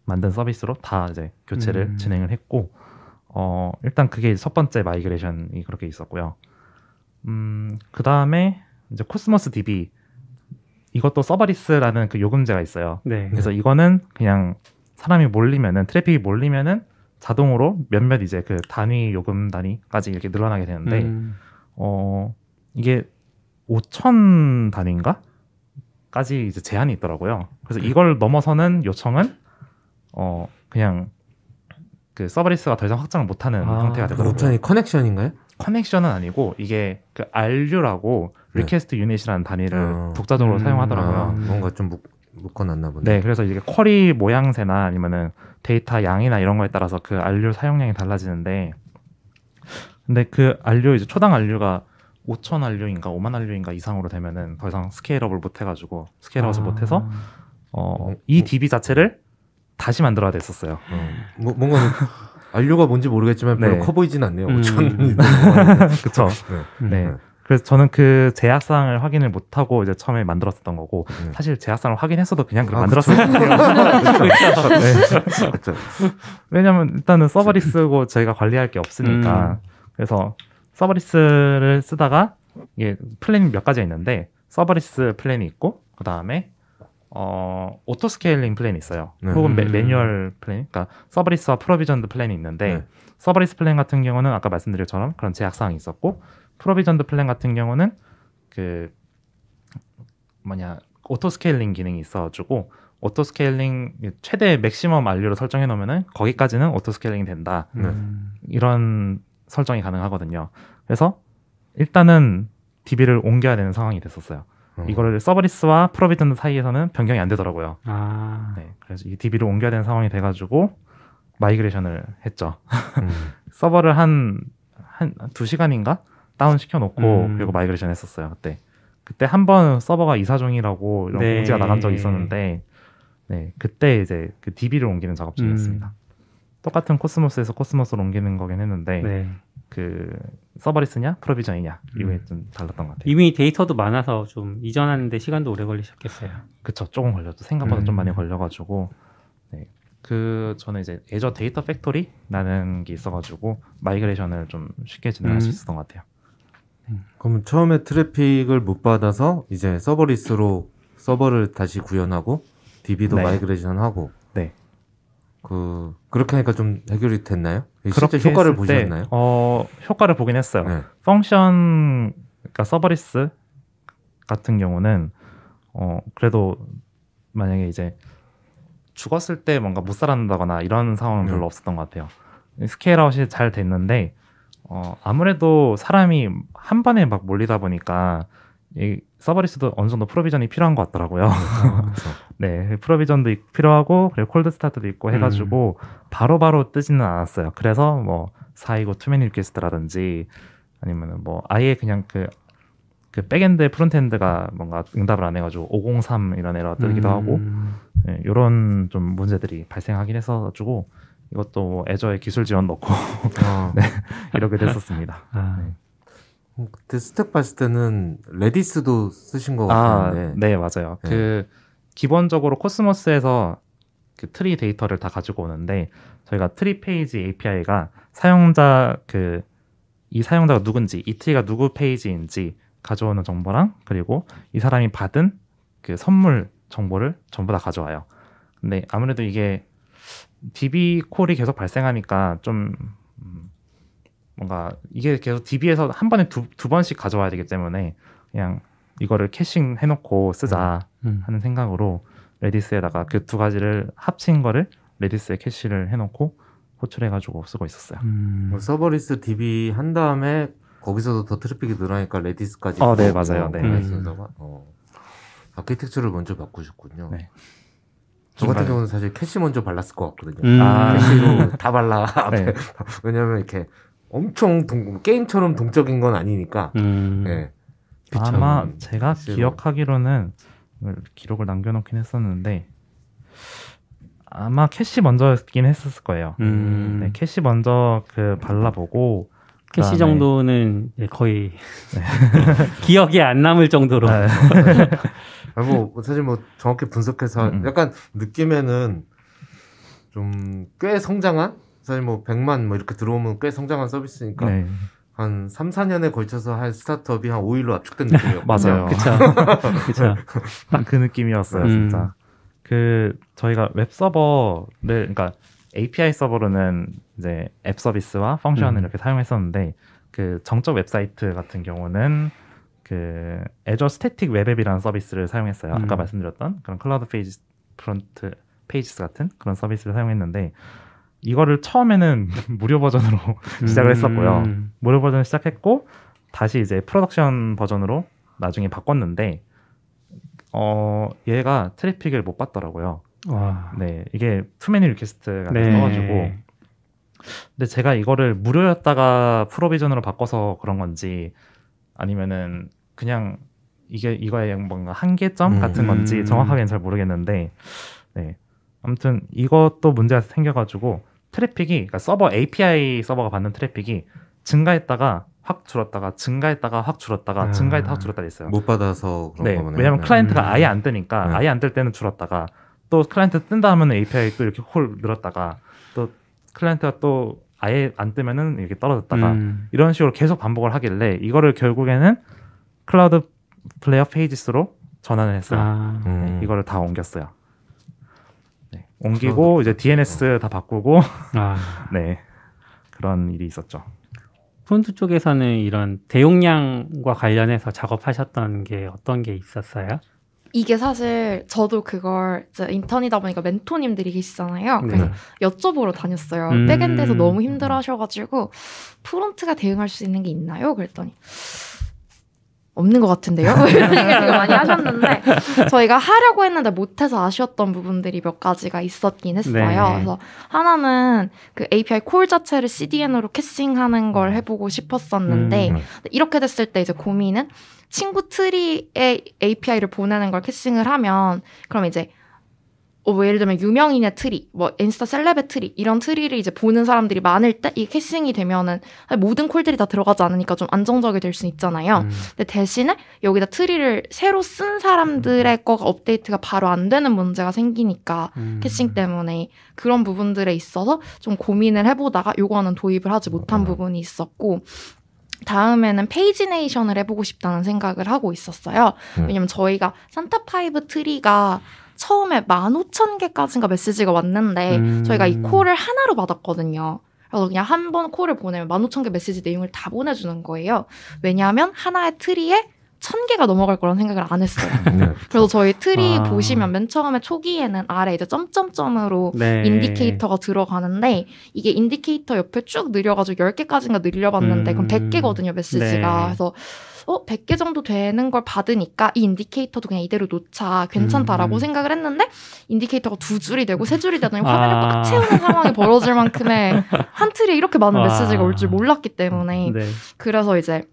C: 만든 서비스로 다 이제 교체를
B: 음.
C: 진행을 했고 어 일단 그게 첫 번째 migration이 그렇게 있었고요. 음 그 다음에 이제 Cosmos DB 이것도 serverless라는 그 요금제가 있어요.
B: 네.
C: 그래서 이거는 그냥 사람이 몰리면은 트래픽이 몰리면은 자동으로 몇몇 이제 그 단위 요금 단위까지 이렇게 늘어나게 되는데
B: 음.
C: 어 이게 5천 단위인가? 까지 이제 제한이 있더라고요. 그래서 이걸 넘어서는 요청은 어 그냥 그 serverless가 더 이상 확장을 못하는
B: 아,
C: 형태가
E: 그
C: 되더라고요.
E: 5천이 connection인가요?
C: connection은 아니고 이게 그 RU라고
E: 네.
C: request unit이라는 단위를
E: 어.
C: 독자적으로
B: 음.
C: 사용하더라고요.
E: 아, 뭔가 좀 묶, 묶어놨나 보네.
C: 네, 그래서 이게 query 모양새나 아니면은 데이터 양이나 이런 거에 따라서 그 RU 사용량이 달라지는데, 근데 그 RU 이제 초당 RU가 5천 RU인가 5만 RU인가 이상으로 되면은 더 이상 스케일업을 못 해가지고 스케일업을
B: 아.
C: 못 해서 어,
E: 어,
C: 이
E: 어.
C: DB 자체를 다시 만들어야 됐었어요.
E: 어, 뭐, 뭔가 안료가 뭔지 모르겠지만 별로
C: 네.
E: 커 보이진 않네요.
B: 음.
E: 5천.
C: 그쵸?
B: 음.
C: 네.
E: 네.
C: 그래서 저는 그 제약사항을 확인을 못하고 이제 처음에 만들었었던 거고
E: 네.
C: 사실 제약사항을 확인했어도 그냥 그렇게
E: 아,
C: 만들었어요. 네.
E: 그렇죠.
C: 왜냐면 일단은 서버리스고 저희가 관리할 게 없으니까 그래서 serverless를 쓰다가 이게 플랜이 몇 가지가 있는데 serverless 플랜이 있고 그 다음에 어 auto scaling 플랜이 있어요.
E: 네.
C: 혹은 매,
B: 음.
C: 매뉴얼 플랜, 그러니까 serverless와 provisioned 플랜이 있는데
E: 네.
C: serverless 플랜 같은 경우는 아까 말씀드린 것처럼 그런 제약 사항이 있었고 provisioned 플랜 같은 경우는 그 뭐냐 auto scaling 기능이 있어가지고 auto scaling 최대 맥시멈 RU를 설정해 놓으면은 거기까지는 auto scaling이 된다
E: 네.
B: 음.
C: 이런 설정이 가능하거든요. 그래서 일단은 DB를 옮겨야 되는 상황이 됐었어요.
E: 어.
C: 이거를 serverless와 provisioned 사이에서는 변경이 안 되더라고요.
B: 아.
C: 네, 그래서 이 DB를 옮겨야 되는 상황이 돼가지고 migration을 했죠.
E: 음.
C: 서버를 한, 한, 두 시간인가? 다운 시켜놓고,
B: 음.
C: 그리고 migration 했었어요, 그때. 그때 한 번 서버가 이사 중이라고 이런
B: 네.
C: 공지가 나간 적이 있었는데, 네, 그때 이제 그 DB를 옮기는 작업 중이었습니다. 똑같은 Cosmos에서 Cosmos로 옮기는 거긴 했는데,
B: 네.
C: 그, serverless냐, provision이냐, 이거에
B: 음.
C: 좀 달랐던 것 같아요.
B: 이미 데이터도 많아서 좀 이전하는데 시간도 오래 걸리셨겠어요.
C: 그쵸, 조금 걸렸죠. 생각보다
B: 음.
C: 좀 많이 걸려가지고, 네. 그, 저는 이제 Azure Data Factory라는 게 있어가지고, migration을 좀 쉽게 진행할 수
B: 음.
C: 있었던 것 같아요.
E: 그럼 처음에 트래픽을 못 받아서 이제 serverless로 서버를 다시 구현하고 DB도
C: 네.
E: migration하고
C: 네.
E: 그 그렇게 하니까 좀 해결이 됐나요?
C: 그렇게
E: 효과를
C: 했을 때,
E: 보셨나요?
C: 어, 효과를 보긴 했어요.
E: 네.
C: function, 그러니까 serverless 같은 경우는, 어, 그래도 만약에 이제 죽었을 때 뭔가 못 살아난다거나 이런 상황은 별로
E: 네.
C: 없었던 것 같아요. scale-out이 잘 됐는데, 어, 아무래도 사람이 한 번에 막 몰리다 보니까, 이 serverless도 어느 정도 provision이 필요한 것 같더라고요.
E: 그렇죠.
C: 네, provision도 있- 필요하고 그리고 cold start도 있고 해가지고 바로바로 뜨지는 않았어요. 그래서 뭐 사이구 too many requests라든지 아니면은 뭐 아예 그냥 그, 그 backend frontend가 뭔가 응답을 안 해가지고 503 이런 에러가 뜨기도 하고
B: 음.
C: 네, 이런 좀 문제들이 발생하긴 했어가지고 이것도 뭐 애저의 기술 지원 넣고
E: 아,
C: 이렇게 됐었습니다.
B: 아.
C: 네.
E: 음, 그때 stack 봤을 때는 Redis도 쓰신 것
C: 아,
E: 같은데
C: 네, 맞아요.
E: 네.
C: 그 기본적으로 Cosmos에서 그 트리 데이터를 다 가지고 오는데 저희가 트리 페이지 API가 사용자 그 이 사용자가 누군지 이 트리가 누구 페이지인지 가져오는 정보랑 그리고 이 사람이 받은 그 선물 정보를 전부 다 가져와요. 근데 아무래도 이게 DB 콜이 계속 발생하니까 좀 음, 뭔가 이게 계속 DB에서 한 번에 두, 두 번씩 가져와야 되기 때문에 그냥 이거를 caching 해놓고 쓰자
B: 음.
C: 하는 생각으로 Redis에다가 그 두 가지를 합친 거를 Redis에 캐시를 해놓고 호출해가지고 쓰고 있었어요.
B: 음.
E: 뭐 serverless DB 한 다음에 거기서도 더 트래픽이 늘어나니까 Redis까지
C: 어, 네,
E: 또,
C: 맞아요.
E: 어,
C: 네.
B: 음.
E: 쓰다가, 어. 아키텍처를 먼저 바꾸셨군요.
C: 네.
E: 저 같은. 경우는 사실 캐시 먼저 발랐을 것 같거든요.
B: 음.
C: 아,
E: 캐시로 다 발라.
C: 네.
E: 왜냐면 이렇게 엄청 동, 게임처럼 동적인 건 아니니까.
B: 음.
E: 예.
C: 아마 제가
E: 실로.
C: 기억하기로는 기록을 남겨놓긴 했었는데 아마 캐시 먼저긴 했었을 거예요.
B: 음.
C: 네, 캐시 먼저 그 발라보고
B: 캐시
C: 그다음에-
B: 정도는 거의 기억에 안 남을 정도로.
C: 네.
E: 아, 뭐, 사실 뭐, 정확히 분석해서,
C: 음.
E: 약간, 느낌에는, 좀, 꽤 성장한? 사실 뭐, 100만 뭐, 이렇게 들어오면 꽤 성장한 서비스니까,
C: 네,
E: 한 3, 4년에 걸쳐서 한 스타트업이 한 5일로 압축된 느낌이었거든요.
C: 맞아요.
B: 그쵸. 그쵸.
C: 딱 그 느낌이었어요,
B: 음.
C: 진짜. 그 저희가 웹 서버를 그러니까 API 서버로는 이제 App Service와 Function을
B: 음.
C: 이렇게 사용했었는데 그 정적 웹사이트 같은 경우는 그 Azure Static Web App이라는 서비스를 사용했어요. 아까
B: 음.
C: 말씀드렸던 그런 클라우드 페이지 Cloudflare Pages 같은 그런 서비스를 사용했는데 이거를 처음에는 무료 버전으로 시작을 했었고요.
B: 음.
C: 무료 버전을 시작했고 다시 이제 production 버전으로 나중에 바꿨는데 어 얘가 트래픽을 못 받더라고요.
B: 와.
C: 네 이게 too many requests가
B: 네.
C: 떠가지고 근데 제가 이거를 무료였다가 프로 버전으로 바꿔서 그런 건지 아니면은 그냥 이게 이거의 뭔가 한계점
E: 음.
C: 같은 건지
B: 음.
C: 정확하게는 잘 모르겠는데 네 아무튼 이것도 문제가 생겨가지고 트래픽이 그러니까 서버 API 서버가 받는 트래픽이 증가했다가 확 줄었다가 증가했다가 확 줄었다가
B: 아.
C: 증가했다가 확 줄었다 있어요.
E: 못 받아서 그런
C: 네,
E: 거면.
C: 왜냐면 클라이언트가
B: 음.
C: 아예 안 뜨니까
E: 네.
C: 아예 안 뜰 때는 줄었다가 또 클라이언트 뜬다 하면 API 또 이렇게 확 늘었다가 또 클라이언트가 또 아예 안 뜨면은 이렇게 떨어졌다가
B: 음.
C: 이런 식으로 계속 반복을 하길래 이거를 결국에는 Cloudflare Pages로 전환을 했어요.
B: 아.
E: 음.
C: 네, 이거를 다 옮겼어요. 네, 옮기고 이제 DNS 다 바꾸고
B: 아.
C: 네 그런 일이 있었죠.
B: 프론트 쪽에서는 이런 대용량과 관련해서 작업하셨던 게 어떤 게 있었어요?
D: 이게 사실 저도 그걸 이제 인턴이다 보니까 멘토님들이 계시잖아요. 그래서
B: 네.
D: 여쭤보러 다녔어요.
B: 음.
D: backend에서 너무 힘들어 하셔가지고 프론트가 대응할 수 있는 게 있나요? 그랬더니 없는 것 같은데요? 이런 얘기를 되게 많이 하셨는데 저희가 하려고 했는데 못해서 아쉬웠던 부분들이 몇 가지가 있었긴 했어요.
B: 네.
D: 그래서 하나는 그 API call 자체를 CDN으로 caching하는 걸 해보고 싶었었는데
B: 음.
D: 이렇게 됐을 때 이제 고민은 친구 트리에 API를 보내는 걸 caching을 하면 그럼 이제 어, 뭐 예를 들면 유명인의 트리, 뭐 인스타 celeb의 트리 이런 트리를 이제 보는 사람들이 많을 때 이 caching이 되면은 모든 call들이 다 들어가지 않으니까 좀 안정적이 될 수 있잖아요.
B: 음.
D: 근데 대신에 여기다 트리를 새로 쓴 사람들의 거가 업데이트가 바로 안 되는 문제가 생기니까
B: 음.
D: caching 때문에 그런 부분들에 있어서 좀 고민을 해보다가 요거는 도입을 하지 못한
E: 음.
D: 부분이 있었고 다음에는 pagination을 해보고 싶다는 생각을 하고 있었어요.
E: 음.
D: 왜냐면 저희가 산타5 트리가 처음에 15,000개까지인가 메시지가 왔는데
B: 음.
D: 저희가 이 call을 하나로 받았거든요. 그래서 그냥 한 번 call을 보내면 15,000개 메시지 내용을 다 보내주는 거예요. 왜냐하면 하나의 트리에 1,000개가 넘어갈 거라는 생각을 안 했어요.
E: 네.
D: 그래서 저희 트리
B: 아.
D: 보시면 맨 처음에 초기에는 아래 이제 점점점으로
B: 네.
D: 인디케이터가 들어가는데 이게 인디케이터 옆에 쭉 늘려가지고 10개까지인가 늘려봤는데 그럼
B: 음.
D: 100개거든요 메시지가
B: 네.
D: 그래서 어 100개 정도 되는 걸 받으니까 이 인디케이터도 그냥 이대로 놓자 괜찮다라고
B: 음.
D: 생각을 했는데 인디케이터가 두 줄이 되고 세 줄이 되더니 화면을
B: 아.
D: 꽉 채우는 상황이 벌어질 만큼의 한 트리에 이렇게 많은
B: 와.
D: 메시지가 올 줄 몰랐기 때문에
B: 네.
D: 그래서 이제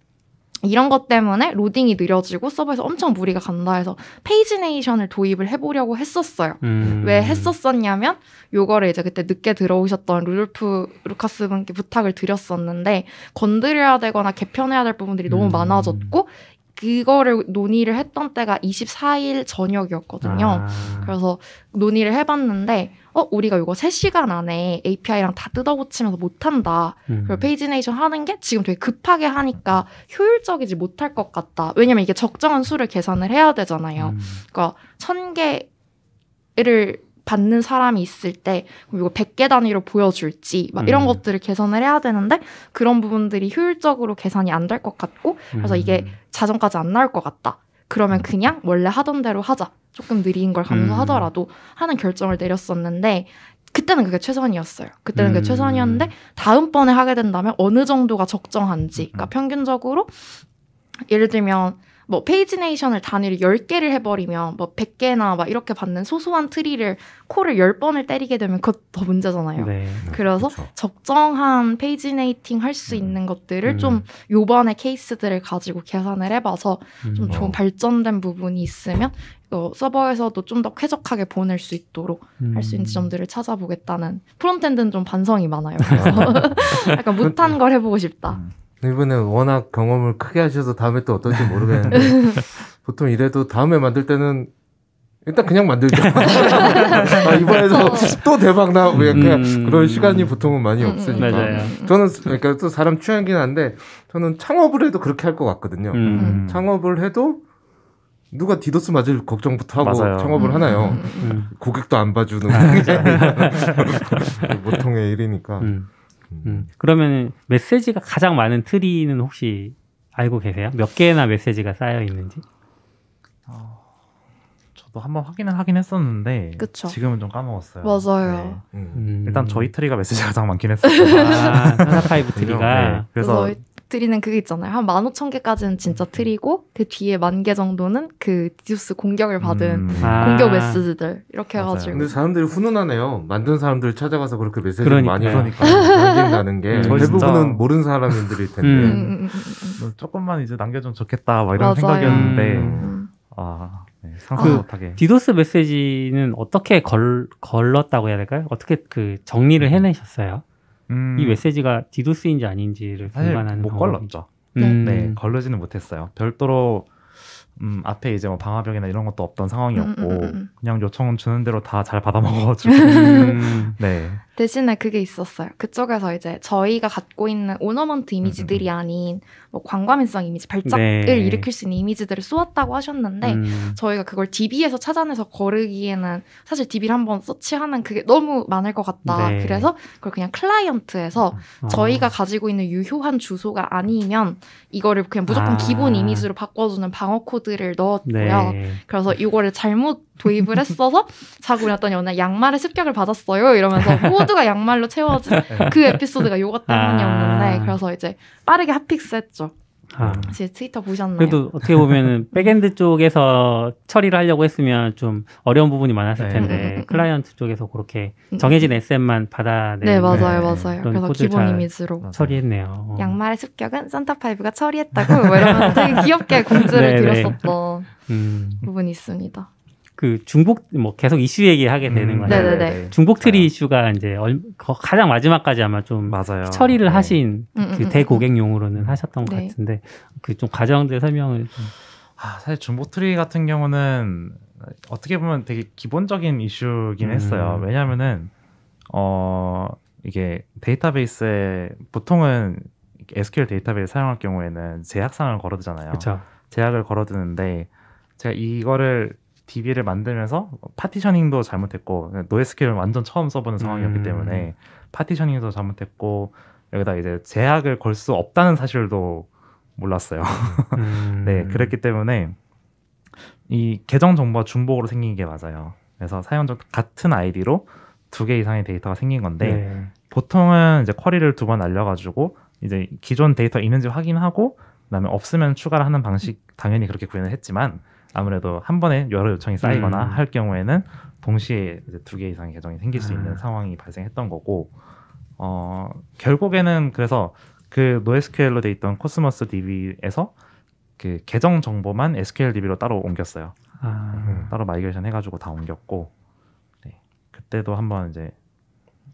D: 이런 것 때문에 로딩이 느려지고 서버에서 엄청 무리가 간다 해서 pagination을 도입을 해보려고 했었어요.
B: 음.
D: 왜 했었었냐면 요거를 이제 그때 늦게 들어오셨던 루돌프 루카스 분께 부탁을 드렸었는데 건드려야 되거나 개편해야 될 부분들이 너무
B: 음.
D: 많아졌고 그거를 논의를 했던 때가 24일 저녁이었거든요.
B: 아.
D: 그래서 논의를 해봤는데 어 우리가 이거 3시간 안에 API랑 다 뜯어고치면서 못한다.
B: 음.
D: 그리고 pagination 하는 게 지금 되게 급하게 하니까 효율적이지 못할 것 같다. 왜냐면 이게 적정한 수를 계산을 해야 되잖아요.
B: 음.
D: 그러니까 천 개를 받는 사람이 있을 때 이거 100개 단위로 보여줄지 막 이런
B: 음.
D: 것들을 계산을 해야 되는데 그런 부분들이 효율적으로 계산이 안 될 것 같고 그래서
B: 음.
D: 이게 자정까지 안 나올 것 같다. 그러면 그냥 원래 하던 대로 하자. 조금 느린 걸 감수하더라도 하는 결정을 내렸었는데 그때는 그게 최선이었어요. 그때는
B: 음.
D: 그게 최선이었는데 다음번에 하게 된다면 어느 정도가 적정한지. 그러니까 평균적으로 예를 들면 뭐 pagination을 단위로 10개를 해버리면 뭐 100개나 막 이렇게 받는 소소한 트리를 call을 10번을 때리게 되면 그것도 문제잖아요.
B: 네.
D: 그래서
E: 그쵸.
D: 적정한 paginating 할수
E: 음.
D: 있는 것들을
E: 음.
D: 좀 요번에 케이스들을 가지고 계산을 해봐서 좀
B: 음.
D: 좋은
E: 어.
D: 발전된 부분이 있으면 어, 서버에서도 좀 더 쾌적하게 보낼 수 있도록
B: 음.
D: 할수 있는 점들을 찾아보겠다는 frontend는 좀 반성이 많아요. 그래서 약간 못한 걸 해보고 싶다.
C: 음.
E: 이번에 워낙 경험을 크게 하셔서 다음에 또 어떨지 모르겠는데 보통 이래도 다음에 만들 때는 일단 그냥 만들죠. 아, 이번에도 또 대박 나 뭐 약간
B: 음.
E: 그런 시간이 보통은 많이
D: 음, 음,
E: 없으니까.
B: 맞아요.
E: 저는 그러니까 또 사람 취향이긴 한데 저는 창업을 해도 그렇게 할 것 같거든요.
B: 음.
E: 창업을 해도 누가 디도스 맞을 걱정부터 하고
C: 맞아요.
E: 창업을
D: 음,
E: 하나요?
D: 음, 음,
B: 음.
E: 고객도 안 봐주는 게 보통의 일이니까.
B: 음. 음. 그러면 메시지가 가장 많은 트리는 혹시 알고 계세요? 몇 개나 메시지가 쌓여 있는지?
C: 저도 한번 확인을 하긴 했었는데
D: 그쵸.
C: 지금은 좀 까먹었어요.
D: 맞아요.
C: 네.
E: 음.
B: 음.
C: 일단 저희 트리가 메시지가 가장 많긴 했어요.
B: 아, 산타파이브 트리가
C: 네. 그래서
D: 저희 트리는 그게 있잖아요. 한 15,000개까지는 진짜 트리고 그 뒤에 만 개 정도는 그 디도스 공격을 받은
C: 음,
B: 아.
D: 공격 메시지들 이렇게
C: 맞아요.
D: 해가지고
E: 근데 사람들이 훈훈하네요. 만든 사람들 찾아가서 그렇게 메시지를
B: 그러니까.
E: 많이
C: 그러니까.
E: 남긴다는 게
B: 음.
E: 대부분은 모르는 사람들일 텐데.
B: 음.
D: 음, 음, 음, 음,
C: 뭐 조금만 이제 남겨주면 좋겠다 막 이런
D: 맞아요.
C: 생각이었는데
E: 음.
D: 음.
C: 아 네, 상상
B: 그
C: 못하게
B: 디도스 메시지는 어떻게 걸, 걸렀다고 해야 될까요? 어떻게 그 정리를 해내셨어요?
C: 음,
B: 이 메시지가 디도스인지 아닌지를
C: 사실
B: 분간하는
C: 못
B: 방법이-
C: 걸렀죠.
B: 음.
C: 네, 걸르지는 못했어요. 별도로 음, 앞에 이제 뭐 방화벽이나 이런 것도 없던 상황이었고
D: 음, 음, 음, 음.
C: 그냥 요청 주는 대로 다 잘 받아먹어가지고
B: 음.
C: 네,
D: 대신에 그게 있었어요. 그쪽에서 이제 저희가 갖고 있는 오너먼트 이미지들이 아닌 뭐 광과민성 이미지, 발작을
B: 네.
D: 일으킬 수 있는 이미지들을 쏘았다고 하셨는데
B: 음.
D: 저희가 그걸 DB에서 찾아내서 거르기에는 사실 DB를 한번 서치하는 그게 너무 많을 것 같다.
B: 네.
D: 그래서 그걸 그냥 클라이언트에서
B: 어.
D: 저희가 가지고 있는 유효한 주소가 아니면 이거를 그냥 무조건
B: 아.
D: 기본 이미지로 바꿔주는 방어 코드를 넣었고요.
B: 네.
D: 그래서 이거를 잘못 도입을 했어서 사고 났더니 어느 날 양말의 습격을 받았어요 이러면서 모두가 양말로 채워진 그 에피소드가 요거 때문이었는데
B: 아.
D: 그래서 이제 빠르게 핫픽스했죠.
B: 아.
D: 제 트위터 보셨나요?
B: 그래도 어떻게 보면은 backend 쪽에서 처리를 하려고 했으면 좀 어려운 부분이 많았을
C: 네.
B: 텐데
D: 음, 음, 음.
B: 클라이언트 쪽에서 그렇게
D: 음,
B: 정해진 asset만 받아내는
D: 네 맞아요
E: 네.
D: 맞아요.
B: 그런
D: 그래서 기본
B: 잘-
D: 이미지로.
B: 처리했네요. 어.
D: 양말의 습격은 산타파이브가 처리했다고 뭐 이러면서 되게 귀엽게 공지를
B: 네, 네.
D: 드렸었던
B: 음,
D: 부분이 있습니다.
B: 그 중복 뭐 계속 이슈 얘기하게 되는
C: 음,
B: 거예요.
D: 네네네.
B: 중복 트리
C: 맞아요.
B: 이슈가 이제 얼- 거- 가장 마지막까지 아마 좀
C: 맞아요.
B: 처리를
C: 네.
B: 하신
D: 음, 음,
B: 그
D: 음,
B: 대고객 용으로는 하셨던 것
D: 네.
B: 같은데 그 좀 과정들 설명을 좀
C: 아, 사실 중복 트리 같은 경우는 어떻게 보면 되게 기본적인 이슈긴
B: 음.
C: 했어요. 왜냐하면은 어 이게 데이터베이스에 보통은 SQL 데이터베이스 사용할 경우에는 제약상을 걸어두잖아요.
B: 그렇죠.
C: 제약을 걸어두는데 제가 이거를 DB를 만들면서 파티셔닝도 잘못했고 노에스QL을 완전 처음 써보는 상황이었기
B: 음.
C: 때문에 파티셔닝도 잘못했고 여기다 이제 제약을 걸 수 없다는 사실도 몰랐어요.
B: 음.
C: 네, 그랬기 때문에 이 계정 정보가 중복으로 생긴 게 맞아요. 그래서 사용자 같은 아이디로 두 개 이상의 데이터가 생긴 건데
B: 네.
C: 보통은 이제 query를 두번 날려가지고 이제 기존 데이터 있는지 확인하고 그다음에 없으면 추가를 하는 방식 당연히 그렇게 구현을 했지만 아무래도 한 번에 여러 요청이 쌓이거나
B: 음.
C: 할 경우에는 동시에 두 개 이상의 계정이 생길 수
B: 아.
C: 있는 상황이 발생했던 거고 어 결국에는 그래서 그 NoSQL로 돼 있던 Cosmos DB에서 그 계정 정보만 SQL DB로 따로 옮겼어요.
B: 아,
C: 따로 migration 해가지고 다 옮겼고 네. 그때도 한번 이제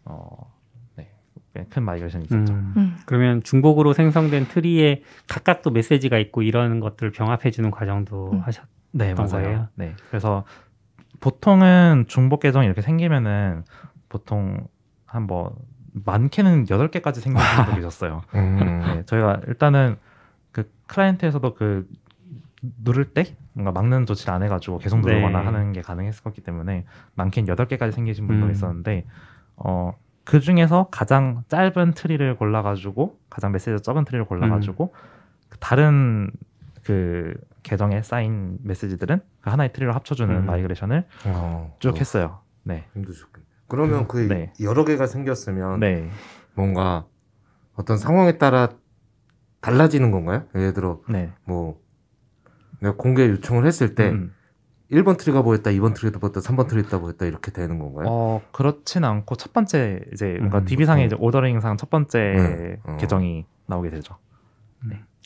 C: 어, 네. 꽤 큰 migration이 있었죠.
B: 음.
D: 음.
B: 그러면 중복으로 생성된 트리에 각각 또 메시지가 있고 이런 것들을 병합해주는 과정도
D: 음.
B: 하셨.
C: 네, 맞아요.
B: 거예요?
C: 네. 그래서 보통은 중복 계정이 이렇게 생기면은 보통 한 뭐 많게는 8개까지 생기는 분도 계셨어요.
E: 음.
C: 네, 저희가 일단은 그 클라이언트에서도 그 누를 때 뭔가 막는 조치를 안 해가지고 계속
B: 네.
C: 누르거나 하는 게 가능했었기 때문에 많게는 8개까지 생기신 분도
B: 음.
C: 있었는데 어, 그 중에서 가장 짧은 트리를 골라가지고 가장 메시지가 적은 트리를 골라가지고 그 다른 그 계정에 쌓인 메시지들은 그 하나의 트리로 합쳐주는
B: 음.
C: migration을
E: 어,
C: 쭉
E: 어,
C: 했어요. 네.
E: 힘드셨겠네. 그러면 그
C: 네.
E: 여러 개가 생겼으면
C: 네.
E: 뭔가 어떤 상황에 따라 달라지는 건가요? 예를 들어
C: 네.
E: 뭐 내가 공개 요청을 했을 때
C: 음.
E: 1번 트리가 보였다, 2번 트리가 보였다, 3번 트리가 보였다 이렇게 되는 건가요?
C: 어, 그렇진 않고 첫 번째 이제 뭔가
B: 음,
C: DB상의. 이제 ordering상 첫 번째
E: 네, 어.
C: 계정이 나오게 되죠.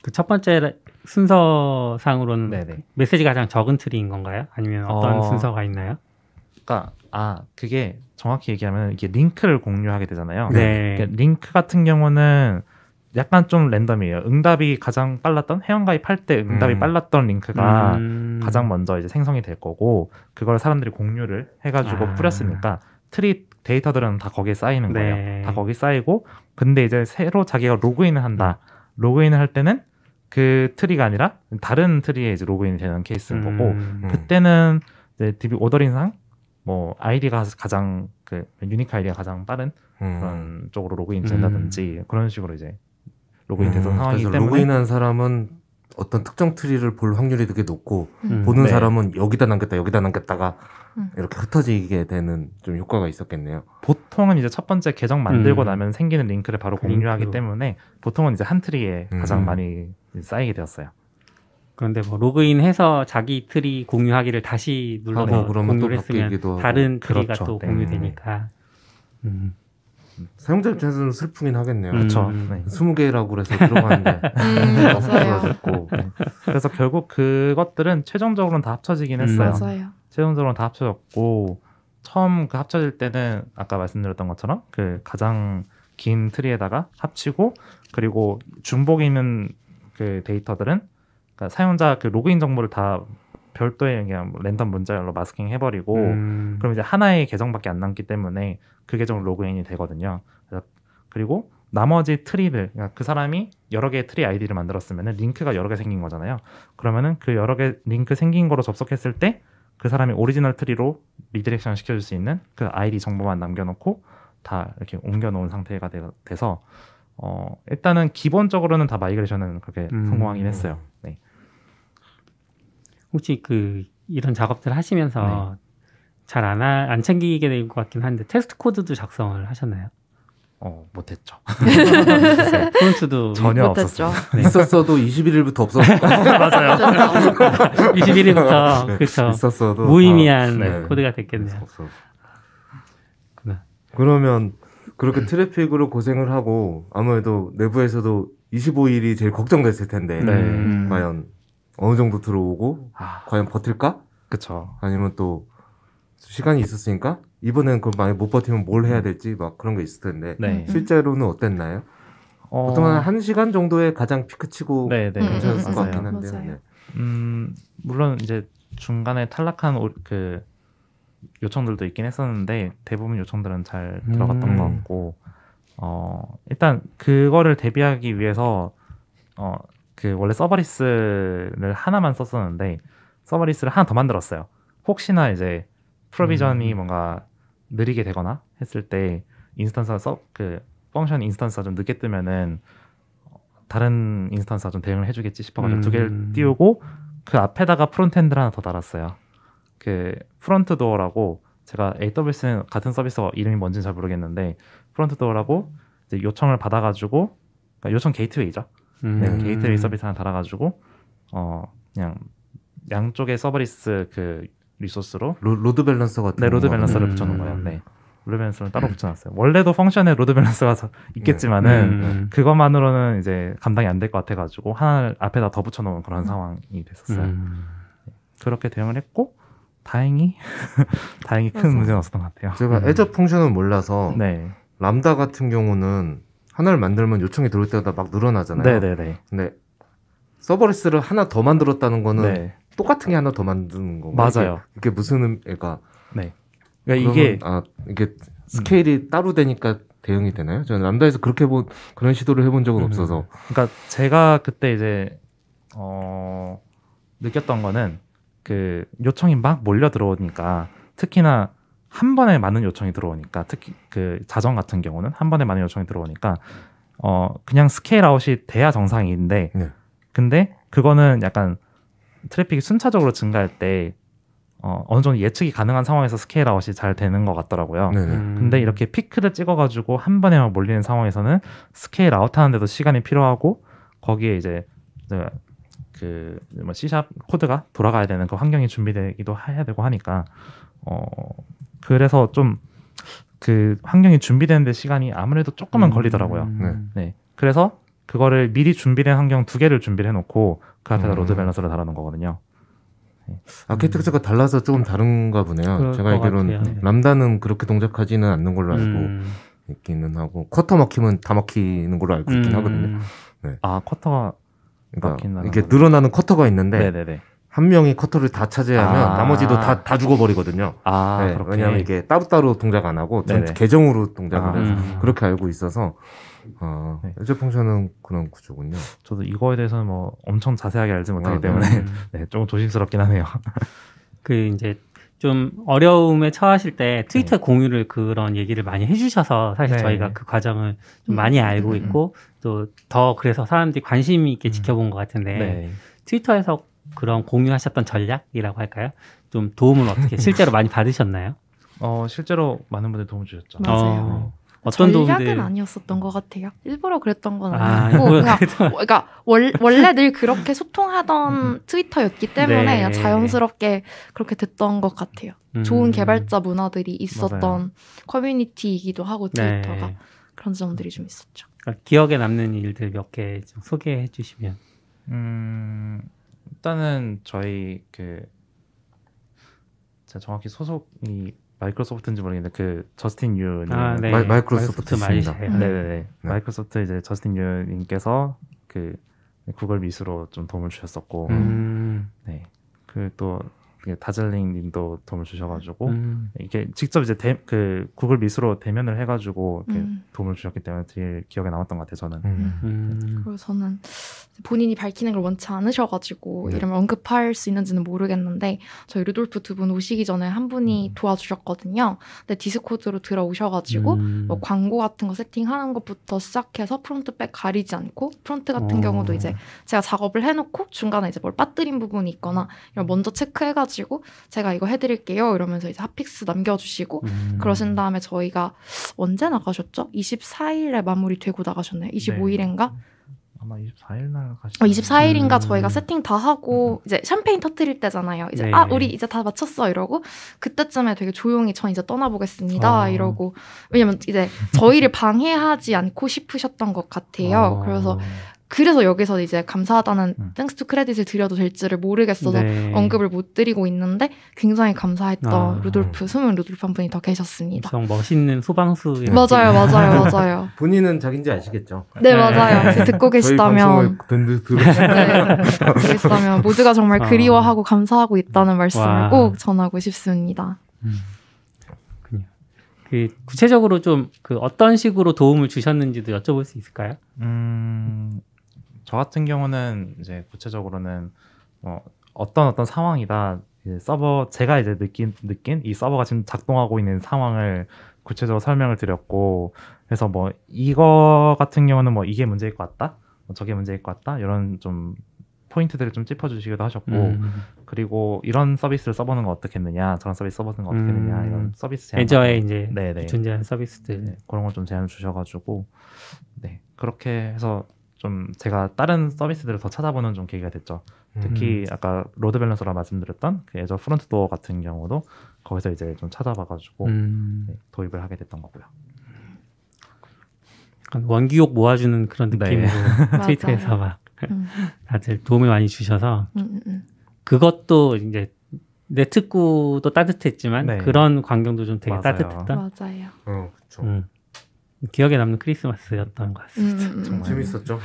B: 그 첫 번째 순서상으로는
C: 네네.
B: 메시지가 가장 적은 트리인 건가요? 아니면 어떤
C: 어.
B: 순서가 있나요?
C: 그러니까 아 그게 정확히 얘기하면 이게 링크를 공유하게 되잖아요.
B: 네.
C: 그러니까 링크 같은 경우는 약간 좀 랜덤이에요. 응답이 가장 빨랐던 회원가입할 때 응답이
E: 음.
C: 빨랐던 링크가
B: 음.
C: 가장 먼저 이제 생성이 될 거고 그걸 사람들이 공유를 해가지고
B: 아.
C: 뿌렸으니까 트리 데이터들은 다 거기에 쌓이는 거예요.
B: 네.
C: 다 거기 쌓이고 근데 이제 새로 자기가 로그인을 한다. 로그인을 할 때는 그 트리가 아니라 다른 트리에 이제 로그인이 되는 케이스인 거고
B: 음.
C: 그때는 이제 DB ordering상 뭐 아이디가 가장 그 unique 아이디가 가장 빠른
E: 음.
C: 그런 쪽으로 로그인 된다든지 그런 식으로 이제 로그인 되던
E: 음,
C: 상황이기 때문에
E: 로그인한 사람은 어떤 특정 트리를 볼 확률이 되게 높고
D: 음.
E: 보는
C: 네.
E: 사람은 여기다 남겼다 여기다 남겼다가
D: 음.
E: 이렇게 흩어지게 되는 좀 효과가 있었겠네요.
C: 보통은 이제 첫 번째 계정 만들고
B: 음.
C: 나면 생기는 링크를 바로
B: 그
C: 공유하기
B: 링크로.
C: 때문에 보통은 이제 한 트리에
E: 음.
C: 가장 많이 쌓이게 되었어요.
B: 그런데 뭐 로그인해서 자기 트리 공유하기를 다시 눌러서 공유를 했으면
E: 바뀌기도 하고.
B: 다른 트리가
C: 그렇죠.
B: 또
C: 네.
B: 공유되니까. 음.
E: 사용자 입장에서는 슬프긴 하겠네요.
B: 음.
C: 그렇죠.
B: 음.
C: 네.
E: 20개라고 그래서 들어가는데
D: 음.
E: 없어졌고
C: 그래서 결국 그것들은 최종적으로는 다 합쳐지긴
B: 음.
C: 했어요.
D: 맞아요.
C: 최종적으로는 다 합쳐졌고 처음 그 합쳐질 때는 아까 말씀드렸던 것처럼 그 가장 긴 트리에다가 합치고 그리고 중복이 있는 그 데이터들은 그러니까 사용자 그 로그인 정보를 다 별도의 그냥 뭐 랜덤 문자열로 masking 해버리고
B: 음.
C: 그럼 이제 하나의 계정밖에 안 남기 때문에 그 계정 로그인이 되거든요. 그리고 나머지 트리들, 그러니까 그 사람이 여러 개의 트리 아이디를 만들었으면 링크가 여러 개 생긴 거잖아요. 그러면은 그 여러 개 링크 생긴 거로 접속했을 때 그 사람이 오리지널 트리로 redirection 시켜줄 수 있는 그 아이디 정보만 남겨놓고 다 이렇게 옮겨놓은 상태가 돼, 돼서 어, 일단은 기본적으로는 다 migration은 그렇게
B: 음.
C: 성공하긴 했어요. 네.
B: 혹시 그 이런 작업들 하시면서
C: 네.
B: 잘 안 안 챙기게 될 것 같긴 한데 테스트 코드도 작성을 하셨나요?
C: 어, 못했죠.
B: front도
C: 전혀
D: 못했죠.
C: 없었어요.
B: 네.
E: 있었어도 21일부터 없었을 것 같아요.
C: 맞아요.
B: 21일부터 그렇죠.
E: 있었어도
B: 무의미한
E: 아, 네.
B: 코드가 됐겠네요.
E: 없어. 그러면 그렇게 트래픽으로 고생을 하고 아무래도 내부에서도 25일이 제일 걱정됐을 텐데
C: 네.
B: 음.
E: 과연 어느 정도 들어오고
C: 아,
E: 과연 버틸까?
C: 그쵸.
E: 아니면 또 시간이 있었으니까 이번엔 그럼 만약 못 버티면 뭘 해야 될지 막 그런 게 있을 텐데
C: 네.
E: 실제로는 어땠나요?
C: 어,
E: 보통 한 1시간 정도에 가장 피크치고
C: 네, 네.
D: 음,
E: 괜찮았을
D: 음,
E: 것
D: 음,
E: 같긴. 한데요. 네.
C: 음, 물론 이제 중간에 탈락한 오- 그 요청들도 있긴 했었는데 대부분 요청들은 잘 들어갔던
B: 음.
C: 것 같고 어 일단 그거를 대비하기 위해서 어 그 원래 serverless를 하나만 썼었는데 serverless를 하나 더 만들었어요. 혹시나 이제 provision이
B: 음.
C: 뭔가 느리게 되거나 했을 때 instance가 써그 function instance가 좀 늦게 뜨면은 어, 다른 instance가 좀 대응을 해주겠지 싶어가지고 두 개를
B: 음.
C: 띄우고 그 앞에다가 frontend를 하나 더 달았어요. 그 Front Door라고 제가 AWS는 같은 서비스가 이름이 뭔지는 잘 모르겠는데 Front Door라고 이제 요청을 받아가지고 그러니까 요청 게이트웨이죠.
B: 음.
C: 네, 게이트웨이 서비스 하나 달아가지고 어 그냥 양쪽의 serverless 그 resource로
E: 로, load balancer 같은
C: 네 load
E: 거.
C: balancer를
B: 음.
C: 붙여놓은 거예요. 네 load balancer를 따로 붙여놨어요. 원래도 function에 load balancer가 서- 있겠지만은
B: 음.
C: 그것만으로는 이제 감당이 안 될 것 같아가지고 하나를 앞에다 더 붙여놓은 그런 상황이 됐었어요.
B: 음.
C: 그렇게 대응을 했고 다행히 다행히 큰
D: 맞아.
C: 문제는 없었던 것 같아요.
E: 제가
B: 음.
E: 애저 펑션을 몰라서
C: 네,
E: 람다 같은 경우는 하나를 만들면 요청이 들어올 때마다 막 늘어나잖아요.
C: 네, 네, 네.
E: 근데 서버리스를 하나 더 만들었다는 거는
C: 네,
E: 똑같은 게 하나 더 만드는 건가요?
C: 맞아요.
E: 이게, 이게 무슨 의미가
C: 네. 그러니까 이게
E: 아 이게 스케일이 따로 되니까 대응이 되나요? 저는 람다에서 그렇게 본 그런 시도를 해본 적은
B: 음.
E: 없어서
C: 그러니까 제가 그때 이제 어 느꼈던 거는 그 요청이 막 몰려 들어오니까 특히나 한 번에 많은 요청이 들어오니까 특히 그 자정 같은 경우는 한 번에 많은 요청이 들어오니까 어 그냥 scale out이 돼야 정상인데
E: 네.
C: 근데 그거는 약간 트래픽이 순차적으로 증가할 때 어, 어느 정도 예측이 가능한 상황에서 scale out이 잘 되는 것 같더라고요.
E: 네네.
B: 음.
C: 근데 이렇게 피크를 찍어가지고 한 번에 막 몰리는 상황에서는 scale out 하는데도 시간이 필요하고 거기에 이제 그 뭐 C샵 코드가 돌아가야 되는 그 환경이 준비되기도 해야 되고 하니까 어 그래서 좀 그 환경이 준비되는데 시간이 아무래도 조금은 걸리더라고요.
B: 음.
C: 네. 그래서 그거를 미리 준비된 환경 두 개를 준비를 해놓고 그 앞에다
E: 음.
C: load balancer를 달아놓은 거거든요.
E: 아키텍처가 달라서 조금 다른가 보네요. 제가
B: 것
E: 알기로는
B: 같아요.
E: Lambda는 그렇게 동작하지는 않는 걸로 알고
B: 음.
E: 있기는 하고 쿼터 막히면 다 막히는 걸로 알고 있긴
B: 음.
E: 하거든요.
C: 아 쿼터가
E: 그러니까 이게. 늘어나는 쿼터가 있는데
C: 네네네.
E: 한 명이 쿼터를 다 차지하면
C: 아.
E: 나머지도 다, 다 죽어버리거든요.
C: 아
E: 네. 왜냐하면 이게 따로따로 동작 안 하고 전. 계정으로 동작을
C: 아.
E: 해서
B: 음.
E: 그렇게 알고 있어서 어,
C: 네.
E: 에저 펑션은 그런 구조군요.
C: 저도 이거에 대해서는 뭐 엄청 자세하게 알지 못하기
E: 아,
C: 때문에
B: 음.
C: 네, 조금 조심스럽긴 하네요.
B: 그 이제 좀 어려움에 처하실 때 트위터
C: 네.
B: 공유를 그런 얘기를 많이 해주셔서 사실
C: 네.
B: 저희가 그 과정을 좀
D: 음.
B: 많이 알고
C: 음.
B: 있고 또 더 그래서 사람들이 관심 있게
C: 음.
B: 지켜본 것 같은데
C: 네.
B: 트위터에서 그런 공유하셨던 전략이라고 할까요? 좀 도움을 어떻게 실제로 많이 받으셨나요?
C: 어 실제로 많은 분들 도움 주셨죠.
D: 맞아요.
B: 어, 어떤
D: 전략은
B: 도움들?
D: 아니었었던 것 같아요. 일부러 그랬던 건
B: 아,
D: 아니고
B: 일부러
D: 그냥 그러니까 월, 원래 늘 그렇게 소통하던 트위터였기 때문에
B: 네.
D: 그냥 자연스럽게 그렇게 됐던 것 같아요. 좋은
B: 음.
D: 개발자 문화들이 있었던
C: 맞아요.
D: 커뮤니티이기도 하고 트위터가
B: 네.
D: 그런 점들이 좀 있었죠.
B: 그러니까 기억에 남는 일들 몇개좀 소개해 주시면.
C: 음, 일단은 저희 그 정확히 소속이 마이크로소프트인지 모르겠는데 그 저스틴 유님
B: 아, 네.
E: 마이- 마이크로소프트.
B: 주세요.
D: 음.
C: 네네네
E: 네.
C: 마이크로소프트 이제 저스틴 유님께서 그 Google Meet로 좀 도움을 주셨었고
B: 음.
C: 네. 그또 다즐링 님도 도움을 주셔가지고
B: 음.
C: 이게 직접 이제 대, 그 Google Meet로 대면을 해가지고 이렇게
D: 음.
C: 도움을 주셨기 때문에 제일 기억에 남았던 것 같아요 저는
E: 음.
B: 음.
D: 그리고 저는 본인이 밝히는 걸 원치 않으셔가지고
E: 네.
D: 이러면 언급할 수 있는지는 모르겠는데 저희 루돌프 두 분 오시기 전에 한 분이 도와주셨거든요. 근데 디스코드로 들어오셔가지고
B: 음.
D: 뭐 광고 같은 거 세팅하는 것부터 시작해서 front back 가리지 않고 front 같은
B: 어.
D: 경우도 이제 제가 작업을 해놓고 중간에 이제 뭘 빠뜨린 부분이 있거나 이런 먼저 체크해가지고 제가 이거 해드릴게요 이러면서 이제 핫픽스 남겨주시고
B: 음.
D: 그러신 다음에 저희가 언제 나가셨죠? 24일에 마무리되고 나가셨나요? 25일인가?
C: 아마 24일 날 가시.
D: 어, 24일인가
B: 음.
D: 저희가 세팅 다 하고 이제 샴페인 터트릴 때잖아요. 이제
B: 네.
D: 아 우리 이제 다 마쳤어 이러고 그때쯤에 되게 조용히 전 이제 떠나보겠습니다
B: 어.
D: 이러고 왜냐면 이제 저희를 방해하지 않고 싶으셨던 것 같아요.
B: 어.
D: 그래서 그래서 여기서 이제 감사하다는
C: 음.
D: thanks to credit을 드려도 될지를 모르겠어서
B: 네.
D: 언급을 못 드리고 있는데 굉장히 감사했던
B: 아.
D: 루돌프 숨은 루돌프 한 분이 더 계셨습니다.
B: 엄청 멋있는 소방수
D: 맞아요, 맞아요, 맞아요.
E: 본인은 자기인지 아시겠죠?
D: 네, 맞아요. 지금 듣고 계시다면
E: 든든 들으시면
D: 네, 듣고 계시다면 모두가 정말
B: 아.
D: 그리워하고 감사하고 있다는 말씀을
B: 와.
D: 꼭 전하고 싶습니다.
B: 음. 그 구체적으로 좀 그 어떤 식으로 도움을 주셨는지도 여쭤볼 수 있을까요?
C: 음, 저 같은 경우는 이제 구체적으로는 어, 어떤 어떤 상황이다 이제 서버 제가 이제 느낀 느낀 이 서버가 지금 작동하고 있는 상황을 구체적으로 설명을 드렸고 그래서 뭐 이거 같은 경우는 뭐 이게 문제일 것 같다, 뭐 저게 문제일 것 같다 이런 좀 포인트들을 좀 짚어주시기도 하셨고
B: 음.
C: 그리고 이런 서비스를 써보는 건 어떻겠느냐 저런 서비스 써보는 건 어떻겠느냐
B: 음.
C: 이런 서비스 제안
B: 애저에 이제
C: 네네.
B: 존재하는 서비스들.
C: 네, 그런 걸 좀 제안을 주셔가지고 네 그렇게 해서 좀 제가 다른 서비스들을 더 찾아보는 좀 계기가 됐죠. 특히 아까 load balancer라 말씀드렸던 그 Azure Front Door 같은 경우도 거기서 이제 좀 찾아봐가지고
B: 음.
C: 네, 도입을 하게 됐던 거고요.
B: 약간 원기옥 모아주는 그런
C: 네.
B: 느낌으로 트위터에서
D: 맞아요.
B: 막
D: 음,
B: 다들 도움을 많이 주셔서
D: 음, 음, 음.
B: 그것도 이제 내트꾸도 따뜻했지만
C: 네.
B: 그런 광경도 좀 되게
C: 맞아요.
B: 따뜻했던
D: 맞아요.
E: 어.
B: 음. 기억에 남는 크리스마스였던 것
D: 음,
B: 같습니다.
D: 음, 음.
C: 정말.
E: 재밌었죠.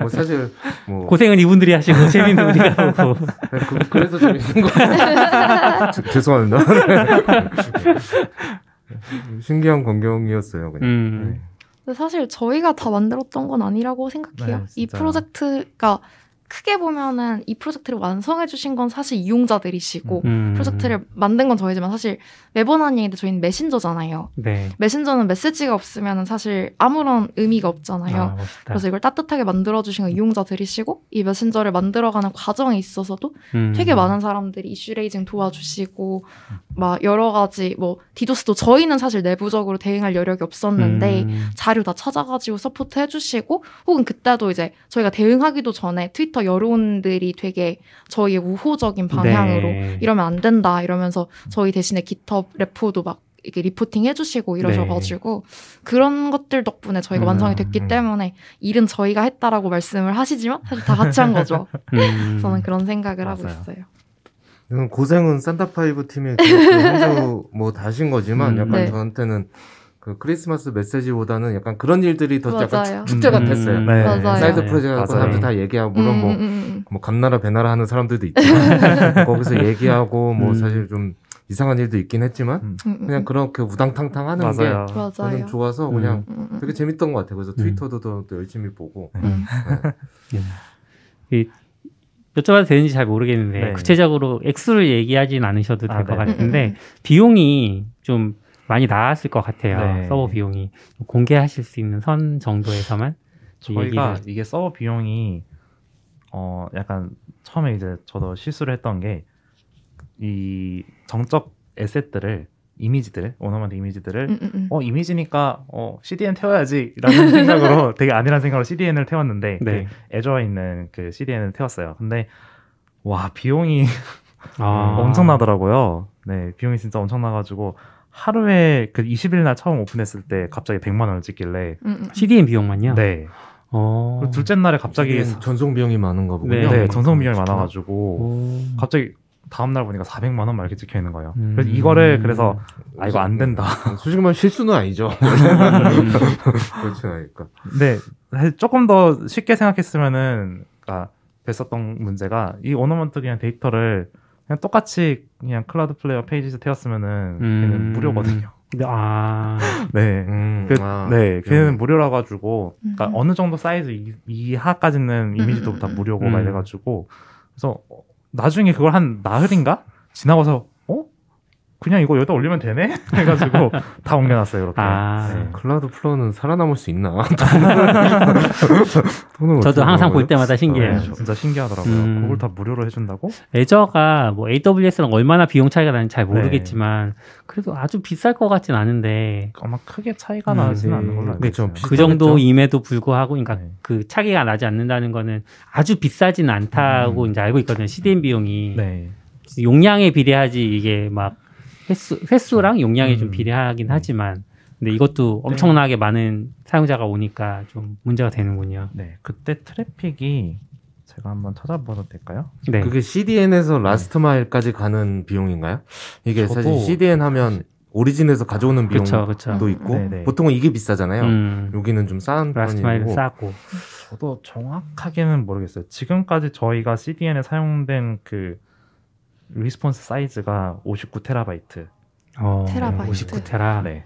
E: 뭐 사실 뭐
B: 고생은 이분들이 하시고 재미는 우리가 보고
E: 네, 그, 그래서 재밌는 거. 제- 죄송합니다. 신기한 광경이었어요. 그냥.
B: 음.
E: 네.
D: 사실 저희가 다 만들었던 건 아니라고 생각해요.
C: 네,
D: 이. 프로젝트가 크게 보면은 이 프로젝트를 완성해 주신 건 사실 이용자들이시고
B: 음.
D: 프로젝트를 만든 건 저희지만 사실 매번 하는 얘기인데 저희는 메신저잖아요.
B: 네.
D: 메신저는 메시지가 없으면 사실 아무런 의미가 없잖아요.
B: 아.
D: 그래서 이걸 따뜻하게 만들어 주신 건 이용자들이시고 이 메신저를 만들어가는 과정에 있어서도
B: 음.
D: 되게 많은 사람들이 issue raising 도와주시고 막 여러 가지 뭐 디도스도 저희는 사실 내부적으로 대응할 여력이 없었는데
B: 음.
D: 자료 다 찾아가지고 support 해주시고 혹은 그때도 이제 저희가 대응하기도 전에 트위터 트위터 여론들이 되게 저희에 우호적인 방향으로
B: 네.
D: 이러면 안 된다 이러면서 저희 대신에 GitHub repo도 막 이렇게 reporting 해주시고 이러셔가지고 그런 것들 덕분에 저희가
B: 음,
D: 완성이 됐기
E: 음.
D: 때문에 일은 저희가 했다라고 말씀을 하시지만 사실 다 같이 한 거죠.
B: 음.
D: 저는 그런 생각을 하고
C: 맞아요.
D: 있어요.
E: 이건 고생은 산타파이브 팀의 그한주뭐 다 하신 거지만
B: 음.
E: 약간
D: 네.
E: 저한테는 그 크리스마스 메시지보다는 약간 그런 일들이 더 약간
D: 맞아요.
E: 축- 축제
C: 음,
E: 같았어요.
B: 음,
C: 네.
D: 맞아요.
E: 사이드
B: 네.
E: 프로젝트. 사람들 다 얘기하고 물론 뭐
D: 음, 음, 음,
E: 뭐 감 놔라 배 놔라 하는 사람들도 있지만 거기서 얘기하고 뭐
B: 음.
E: 사실 좀 이상한 일도 있긴 했지만
C: 음.
D: 음, 음,
E: 그냥
D: 음.
E: 그렇게 우당탕탕 하는 게
C: 맞아요.
D: 맞아요.
E: 저는 좋아서
B: 음.
E: 그냥
D: 음, 음,
E: 되게 재밌던 것 같아요. 그래서
B: 음.
E: 트위터도 더, 더 열심히 보고
D: 음.
B: 여쭤봐도 되는지 잘 모르겠는데
C: 네.
B: 구체적으로 액수를 얘기하진 않으셔도 될
C: 아,
B: 것
C: 네.
B: 같은데
D: 음, 음,
B: 비용이 좀 많이 나았을 것 같아요.
C: 네.
B: 서버 비용이 공개하실 수 있는 선 정도에서만
C: 저희가
B: 얘기를-
C: 이게 서버 비용이 어 약간 처음에 이제 저도 실수를 했던 게 이 정적 에셋들을 이미지들 오너먼트 이미지들을
D: 음, 음, 음.
C: 어 이미지니까 어 CDN 태워야지라는 생각으로 되게 아니란 생각으로 CDN을 태웠는데
B: 네.
C: 그 애저에 있는 그 CDN을 태웠어요. 근데 와 비용이
B: 아.
C: 엄청나더라고요. 네 비용이 진짜 엄청나가지고 하루에 그 20일 날 처음 오픈했을 때 갑자기 100만 원을 찍길래
D: 음, 음.
B: CDN 비용만요?
C: 네
B: 어.
C: 그리고 둘째 날에 갑자기
E: CDN 전송 비용이 많은가 보군요.
B: 네.
C: 네, 전송 비용이
E: 그렇구나.
C: 많아 가지고
B: 오.
C: 갑자기 다음 날 보니까 400만 원 막 이렇게 찍혀 있는 거예요.
B: 음.
C: 그래서 이거를 그래서 아 이거 안 된다.
E: 솔직히 말하면 실수는 아니죠.
B: 음.
E: 그렇지 않으니까.
C: 사실 조금 더 쉽게 생각했으면은 그러니까 됐었던 문제가 이 ornament 그냥 데이터를 그냥 똑같이 그냥 Cloudflare Pages에서 태웠으면은
B: 음.
C: 걔는 무료거든요.
B: 아.
C: 네.
E: 음,
C: 그,
E: 아,
C: 네, 걔는 무료라 가지고, 그러니까
D: 음.
C: 어느 정도 사이즈 이- 이하까지는 이미지도
D: 음,
C: 다
D: 음,
C: 무료고
B: 음.
C: 막 이래가지고, 그래서 어, 나중에 그걸 한 나흘인가 지나고서 어 그냥 이거 여기다 올리면 되네 해가지고 다 옮겨놨어요 이렇게.
B: 아.
C: 네.
E: Cloudflare는 살아남을 수 있나? 돈을
B: 저도 항상 볼? 때마다 신기해요.
C: 네, 진짜 신기하더라고요.
B: 음.
C: 그걸 다 무료로 해준다고?
B: Azure가 뭐 AWS랑 얼마나 비용 차이가 나는지 잘
C: 네.
B: 모르겠지만 그래도 아주 비쌀 것 같진 않은데
C: 아마 크게 차이가
B: 음,
C: 나지는
E: 네.
C: 않는 걸로 알고.
E: 비슷-
B: 그 정도임에도 불구하고 그러니까
C: 네.
B: 그 차이가 나지 않는다는 거는 아주 비싸진 않다고
C: 음.
B: 이제 알고 있거든요. CDN 비용이
C: 네.
B: 용량에 비례하지 이게 막 횟수 횟수랑 용량이 좀
C: 음.
B: 비례하긴 하지만 근데 이것도 엄청나게 많은 사용자가 오니까 좀 문제가 되는군요.
C: 네. 그때 트래픽이 제가 한번 찾아봐도 될까요?
B: 네.
E: 그게 CDN에서 last mile까지 가는 비용인가요? 이게
C: 저도-
E: 사실 CDN 하면 origin에서 가져오는 비용도
B: 그쵸, 그쵸.
E: 있고
C: 네네.
E: 보통은 이게 비싸잖아요.
B: 음,
E: 여기는 좀싼
B: last mile
E: 편이고
B: 싸고.
C: 저도 정확하게는 모르겠어요. 지금까지 저희가 CDN에 사용된 그 response size가 59테라바이트.
B: 어,
D: 테라바이트.
B: 59테라.
C: 네.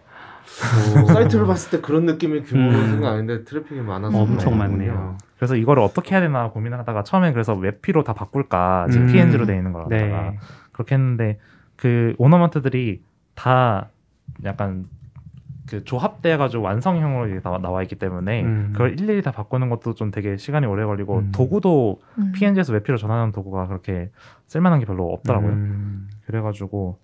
E: 뭐 사이트를 봤을 때 그런 느낌의 규모로
B: 음.
E: 생각하는데 트래픽이 많아서
B: 엄청. 많네요.
C: 그래서 이거를 어떻게 해야 되나 고민을 하다가 처음엔 그래서 웹피로 다 바꿀까 지금
B: 음.
C: PNG로 돼 있는 거라다가
B: 네.
C: 그렇게 했는데 그 오너먼트들이 다 약간 그 조합돼 가지고 완성형으로 다 나와 있기 때문에
B: 음.
C: 그걸 일일이 다 바꾸는 것도 좀 되게 시간이 오래 걸리고
B: 음.
C: 도구도
D: 음.
C: PNG에서 웹피로 전환하는 도구가 그렇게 쓸만한 게 별로 없더라고요.
B: 음.
C: 그래가지고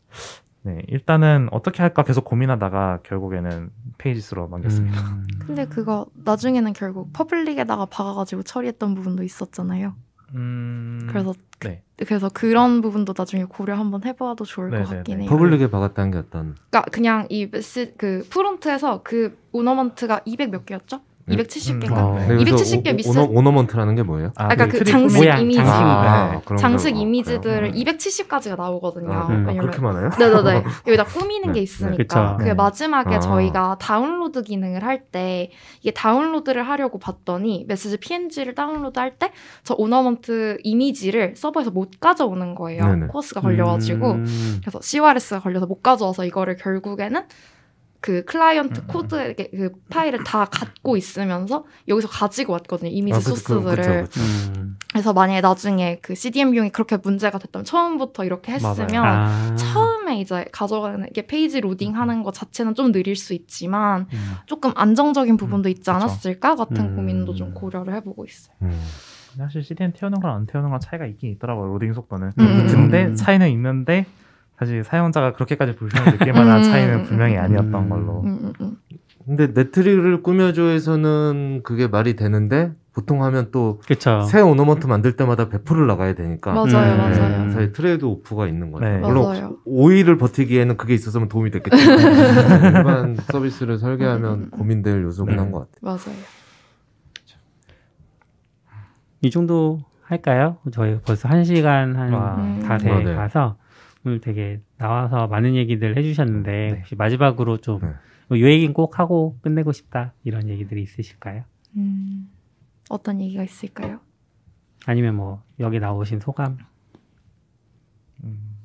C: 네 일단은 어떻게 할까 계속 고민하다가 결국에는 Pages로 넘겼습니다.
B: 음.
D: 근데 그거 나중에는 결국 public에다가 박아가지고 처리했던 부분도 있었잖아요.
C: 음,
D: 그래서 그,
C: 네.
D: 그래서 그런 부분도 나중에 고려 한번 해봐도 좋을
C: 네네네.
D: 것 같긴 해요.
E: public에 박았다는 게 어떤
D: 그러니까 그냥 이 메시 그 front에서 그 ornament가 200 몇 개였죠?
E: 네.
D: 270개인가?
B: 어.
E: 네, 그래서
D: 270개
E: 오-
D: 미스-
E: 오너, ornament라는 게 뭐예요?
C: 아,
D: 그러니까 그
C: 트리
D: 장식
B: 모양,
D: 이미지,
B: 장식.
E: 아, 그런
D: 장식
E: 거.
D: 이미지들을
C: 음.
D: 270까지가 나오거든요.
E: 아,
B: 음.
E: 아, 그렇게 많아요?
D: 네네네. 여기다 꾸미는
E: 네,
D: 게
E: 네.
D: 있으니까.
B: 그
C: 네.
D: 마지막에
E: 아.
D: 저희가 다운로드 기능을 할 때 이게 다운로드를 하려고 봤더니 메시지 PNG를 다운로드 할 때 저 ornament 이미지를 서버에서 못 가져오는 거예요.
E: 네네.
D: CORS가 걸려가지고.
B: 음.
D: 그래서 CORS가 걸려서 못 가져와서 이거를 결국에는 그 클라이언트
C: 음.
D: 코드의 그 파일을 다 갖고 있으면서 여기서 가지고 왔거든요. 이미지
E: 아, 그-
D: 소스들을.
E: 그쵸, 그쵸.
B: 음.
D: 그래서 만약에 나중에 그 CDN 비용이 그렇게 문제가 됐다면 처음부터 이렇게 했으면
B: 아.
D: 처음에 이제 가져가는 이게 페이지 로딩하는 것 자체는 좀 느릴 수 있지만
B: 음.
D: 조금 안정적인 부분도 있지
C: 그쵸.
D: 않았을까 같은
B: 음.
D: 고민도 좀 고려를 해보고 있어요.
E: 음.
C: 사실 CDN 태우는 거랑 안 태우는 건 차이가 있긴 있더라고요. 로딩 속도는.
D: 음.
C: 근데
B: 음.
C: 차이는 있는데 사실 사용자가 그렇게까지 불편을 느낄 만한
D: 음.
C: 차이는 분명히 아니었던
B: 음.
C: 걸로.
D: 음.
E: 근데 내 트리를 꾸며줘에서는 그게 말이 되는데 보통 하면 또
B: 그쵸.
E: 새 ornament 만들 때마다 100%를 나가야 되니까
D: 맞아요,
B: 음.
D: 맞아요.
E: 네, 사실 trade-off가 있는 거죠.
C: 네.
E: 물론
D: 맞아요.
E: 5일을 버티기에는 그게 있었으면 도움이 됐겠죠. 네, 일반 서비스를 설계하면 고민될 요소긴
C: 네.
E: 한것 같아요.
D: 맞아요.
B: 이 정도 할까요? 저희 벌써 한 시간. 한 다돼
E: 아, 네.
B: 가서 오늘 되게 나와서 많은 얘기들 해주셨는데
C: 네.
B: 혹시 마지막으로 좀이
E: 네.
B: 얘기는 꼭 하고 끝내고 싶다 이런 얘기들이 있으실까요?
D: 음, 어떤 얘기가 있을까요?
B: 아니면 뭐 여기 나오신 소감?
C: 음,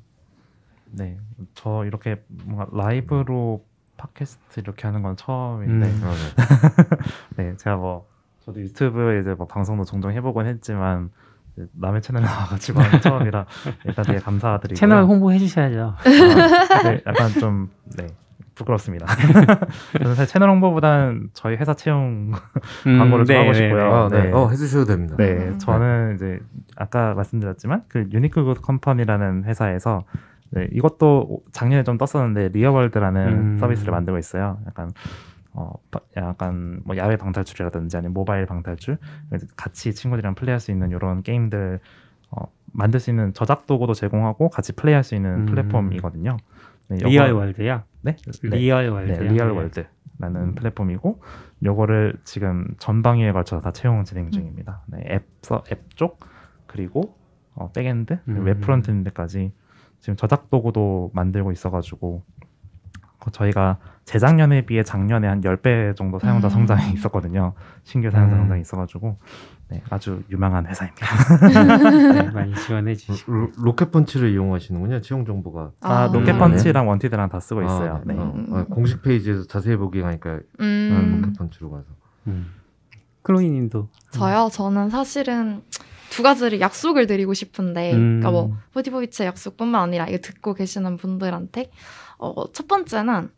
C: 네, 저 이렇게 뭔가 라이브로 팟캐스트 이렇게 하는 건 처음인데,
B: 음.
E: 아, 네.
C: 네, 제가 뭐 저도 유튜브에 이제 뭐 방송도 종종 해보곤 했지만 남의 채널에 나와가지고 하는 처음이라 일단 되게 감사드리고요.
B: 채널 홍보해 주셔야죠.
C: 아, 네, 약간 좀 네. 부끄럽습니다. 저는 사실 채널 홍보보다는 저희 회사 채용 광고를 좀 하고 싶고요.
E: 아, 네.
C: 네.
E: 어, 해주셔도 됩니다.
C: 네,
D: 음.
C: 저는 이제 아까 말씀드렸지만 그 유니크 굿 컴퍼니라는 회사에서 네, 이것도 작년에 좀 떴었는데 리얼월드라는
B: 음.
C: 서비스를 만들고 있어요. 약간 어 바- 약간 뭐 야외 방탈출이라든지 아니면 모바일 방탈출 같이 친구들이랑 플레이할 수 있는 이런 게임들 어, 만들 수 있는 저작 도구도 제공하고 같이 플레이할 수 있는
B: 음.
C: 플랫폼이거든요. 네,
B: 리얼 월드요?
C: 네, 네.
B: 리얼 월드.
C: 네, 리얼 월드라는
B: 음.
C: 플랫폼이고 요거를 지금 전방위에 걸쳐서 다 채용 진행 중입니다. 네, 앱서 앱 쪽 그리고 어, backend
B: 음.
C: 웹 frontend까지 지금 저작 도구도 만들고 있어가지고 그 저희가 재작년에 비해 작년에 한 10배 정도 사용자
D: 음.
C: 성장이 있었거든요. 신규 사용자
B: 음.
C: 성장이 있어가지고 네, 아주 유망한 회사입니다.
B: 네, 많이 지원해 주시고.
E: 로, 로켓펀치를 이용하시는군요. 채용 정보가.
C: 아,
D: 아,
C: 로켓펀치랑 원티드랑 다 쓰고 있어요.
E: 아,
C: 네.
E: 어,
D: 음.
E: 아, 공식 페이지에서 자세히 보기 하니까
D: 음,
E: 로켓펀치로 가서.
B: 음. 클로이님도
D: 저요? 저는 사실은 두 가지를 약속을 드리고 싶은데,
B: 음.
D: 그러니까 뭐, 44bits의 약속뿐만 아니라 이거 듣고 계시는 분들한테, 어, 첫 번째는,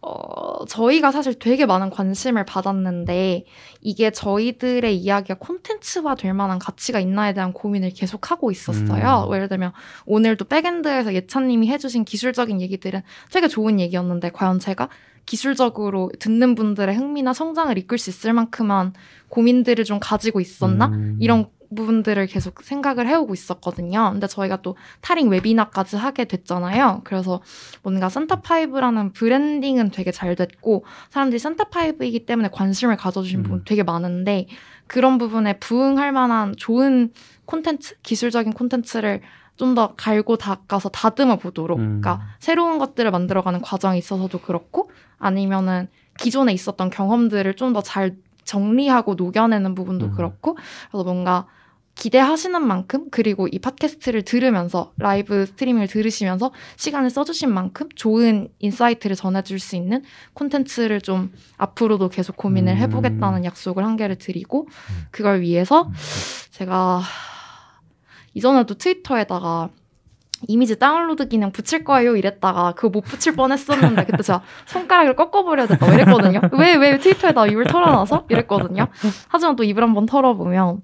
D: 어, 저희가 사실 되게 많은 관심을 받았는데, 이게 저희들의 이야기가 콘텐츠화 될 만한 가치가 있나에 대한 고민을 계속 하고 있었어요.
B: 음.
D: 예를 들면, 오늘도 backend에서 예찬님이 해주신 기술적인 얘기들은 되게 좋은 얘기였는데, 과연 제가 기술적으로 듣는 분들의 흥미나 성장을 이끌 수 있을 만큼만 고민들을 좀 가지고 있었나?
B: 음.
D: 이런 부분들을 계속 생각을 해오고 있었거든요. 근데 저희가 또 탈잉 webinar까지 하게 됐잖아요. 그래서 뭔가 산타파이브라는 브랜딩은 되게 잘 됐고, 사람들이 산타파이브이기 때문에 관심을 가져주신
B: 음.
D: 부분 되게 많은데, 그런 부분에 부응할 만한 좋은 콘텐츠, 기술적인 콘텐츠를 좀 더 갈고 닦아서 다듬어 보도록,
B: 음.
D: 그러니까 새로운 것들을 만들어가는 과정에 있어서도 그렇고, 아니면은 기존에 있었던 경험들을 좀 더 잘 정리하고 녹여내는 부분도
B: 음.
D: 그렇고, 그래서 뭔가 기대하시는 만큼 그리고 이 팟캐스트를 들으면서 라이브 스트리밍을 들으시면서 시간을 써주신 만큼 좋은 인사이트를 전해줄 수 있는 콘텐츠를 좀 앞으로도 계속 고민을
B: 음.
D: 해보겠다는 약속을 한 개를 드리고 그걸 위해서 제가 이전에도 트위터에다가 이미지 다운로드 기능 붙일 거예요 이랬다가 그거 못 붙일 뻔했었는데 그때 제가 손가락을 꺾어버려야 됐다고 이랬거든요. 왜 왜 트위터에다 입을 털어놔서 이랬거든요. 하지만 또 입을 한번 털어보면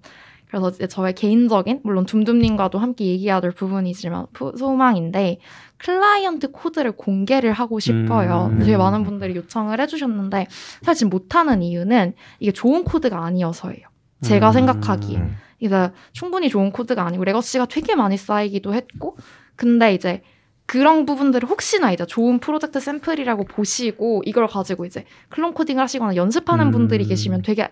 D: 그래서 이제 저의 개인적인 물론 둠둠님과도 함께 얘기해야 될 부분이지만 푸- 소망인데 클라이언트 코드를 공개를 하고 싶어요.
B: 음.
D: 되게 많은 분들이 요청을 해주셨는데 사실 못하는 이유는 이게 좋은 코드가 아니어서예요. 제가
B: 음.
D: 생각하기에.
E: 음.
D: 이제 충분히 좋은 코드가 아니고 레거시가 되게 많이 쌓이기도 했고 근데 이제 그런 부분들을 혹시나 이제 좋은 프로젝트 샘플이라고 보시고 이걸 가지고 이제 clone coding을 하시거나 연습하는
B: 음.
D: 분들이 계시면 되게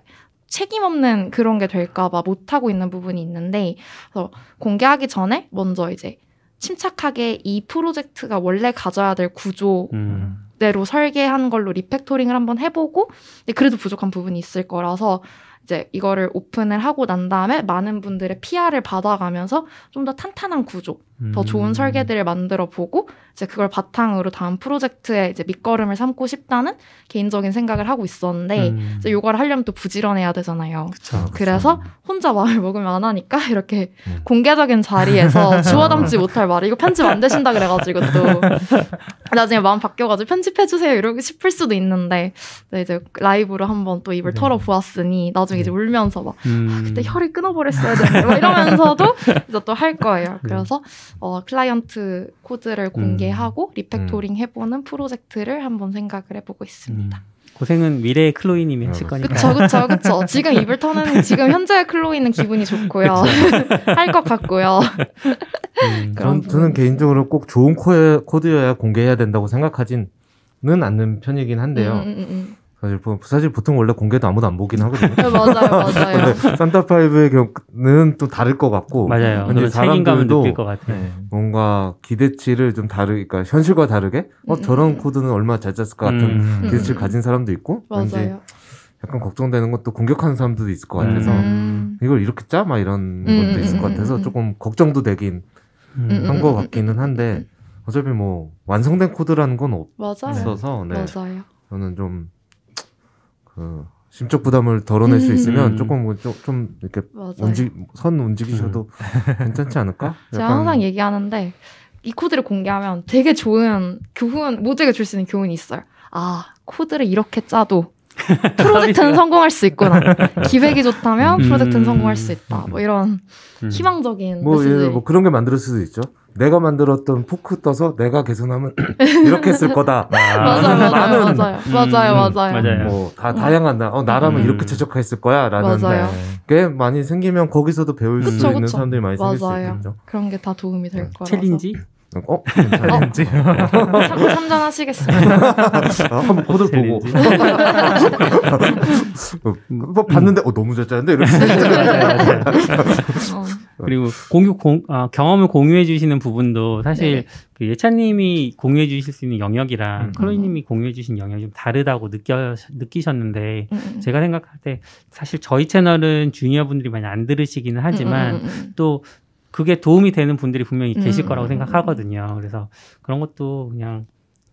D: 책임 없는 그런 게 될까봐 못 하고 있는 부분이 있는데 그래서 공개하기 전에 먼저 이제 침착하게 이 프로젝트가 원래 가져야 될 구조
B: 음.
D: 대로 설계한 걸로 refactoring을 한번 해보고 그래도 부족한 부분이 있을 거라서 이제 이거를 오픈을 하고 난 다음에 많은 분들의 PR을 받아가면서 좀 더 탄탄한 구조, 더 좋은
B: 음.
D: 설계들을 만들어 보고 이제 그걸 바탕으로 다음 프로젝트에 이제 밑거름을 삼고 싶다는 개인적인 생각을 하고 있었는데
B: 음.
D: 이제 요거를 하려면 또 부지런해야 되잖아요.
B: 그쵸.
D: 그래서 혼자 마음을 먹으면 안 하니까 이렇게
E: 음.
D: 공개적인 자리에서 주워 담지 못할 말을 이거 편집 안 되신다 그래가지고 또 나중에 마음 바뀌어가지고 편집해 주세요 이러고 싶을 수도 있는데 네, 이제 라이브로 한번 또 입을
B: 네.
D: 털어 보았으니 나중에 이제
B: 네.
D: 울면서 막
B: 음.
D: 그때 혀를 끊어버렸어야 되는데 막 이러면서도 이제 또 할 거예요.
B: 네.
D: 그래서 어, 클라이언트 코드를 공개하고
B: 음.
D: refactoring 해보는 프로젝트를 한번 생각을 해보고 있습니다.
B: 음. 고생은 미래의 클로이님이
E: 아,
B: 하실. 거니까.
D: 그쵸, 그쵸, 그쵸. 지금 입을 터는 지금 현재의 클로이는 기분이 좋고요. 할 것 같고요.
B: 음,
E: 전, 저는 개인적으로 꼭 좋은 코, 코드여야 공개해야 된다고 생각하지는 않는 편이긴 한데요.
D: 음, 음, 음, 음.
E: 사실, 보- 사실 보통 원래 공개도 아무도 안 보긴 하거든요.
D: 네, 맞아요, 맞아요.
E: 근데 산타파이브의 경우는 또 다를 것 같고
B: 맞아요. 책임감을
E: 사람들도
B: 느낄 것 같아요.
C: 네.
E: 뭔가 기대치를 좀 다르, 그러니까 현실과 다르게 어
D: 음,
E: 저런
D: 음.
E: 코드는 얼마나 잘 짰을 것 같은
B: 음.
E: 기대치를
D: 음.
E: 가진 사람도 있고
D: 맞아요.
E: 약간 걱정되는 것도 공격하는 사람들도 있을 것 같아서
D: 음.
E: 이걸 이렇게 짜? 막 이런
D: 음,
E: 것도 있을
D: 음,
E: 것 같아서
D: 음, 음.
E: 조금 걱정도 되긴
B: 음.
D: 음,
E: 한것 같기는 한데 어차피 뭐 완성된 코드라는 건
D: 맞아요.
E: 없어서 네.
D: 맞아요.
E: 저는 좀 그 심적 부담을 덜어낼 수
D: 음.
E: 있으면
B: 음.
E: 조금 뭐 좀, 좀 이렇게
D: 맞아요.
E: 움직 선 움직이셔도 괜찮지 않을까?
D: 제가 항상 얘기하는데 이 코드를 공개하면 되게 좋은 교훈 모두에게 줄 수 있는 교훈이 있어요. 아 코드를 이렇게 짜도 프로젝트는 성공할 수 있구나. 기획이 좋다면
B: 음.
D: 프로젝트는 성공할 수 있다. 뭐 이런
B: 음.
D: 희망적인
E: 뭐. 예, 뭐 그런 게 만들 수도 있죠. 내가 만들었던 포크 떠서 내가 개선하면 이렇게 했을 거다.
D: 맞아요, 맞아요, 맞아요,
B: 음,
D: 맞아요,
B: 음,
D: 맞아요.
B: 맞아요.
E: 뭐 다 다양한 나, 어 나라면
B: 음.
E: 이렇게 최적화했을 거야라는
D: 맞아요.
E: 게 많이 생기면 거기서도 배울 수
B: 그쵸,
E: 있는
D: 그쵸.
E: 사람들이 많이 생길 수
D: 맞아요.
E: 있겠죠.
D: 그런 게 다 도움이 될
E: 네.
D: 거라서.
B: challenge?
E: 어, 괜찮은지
D: 참, 참전하시겠습니다.
E: 한번 코드 보고. 어, 뭐 봤는데 어 너무 잘 짜는데 이렇게
D: 어.
B: 그리고 공유 공, 아, 경험을 공유해 주시는 부분도 사실
D: 네.
B: 그 예찬님이 공유해 주실 수 있는 영역이랑
C: 음.
B: 클로이님이 공유해 주신 영역이 좀 다르다고 느껴 느끼셨는데
D: 음, 음.
B: 제가 생각할 때 사실 저희 채널은 주니어 분들이 많이 안 들으시기는 하지만
D: 음, 음, 음,
B: 또 그게 도움이 되는 분들이 분명히 계실
D: 음,
B: 거라고
D: 음,
B: 생각하거든요. 그래서 그런 것도 그냥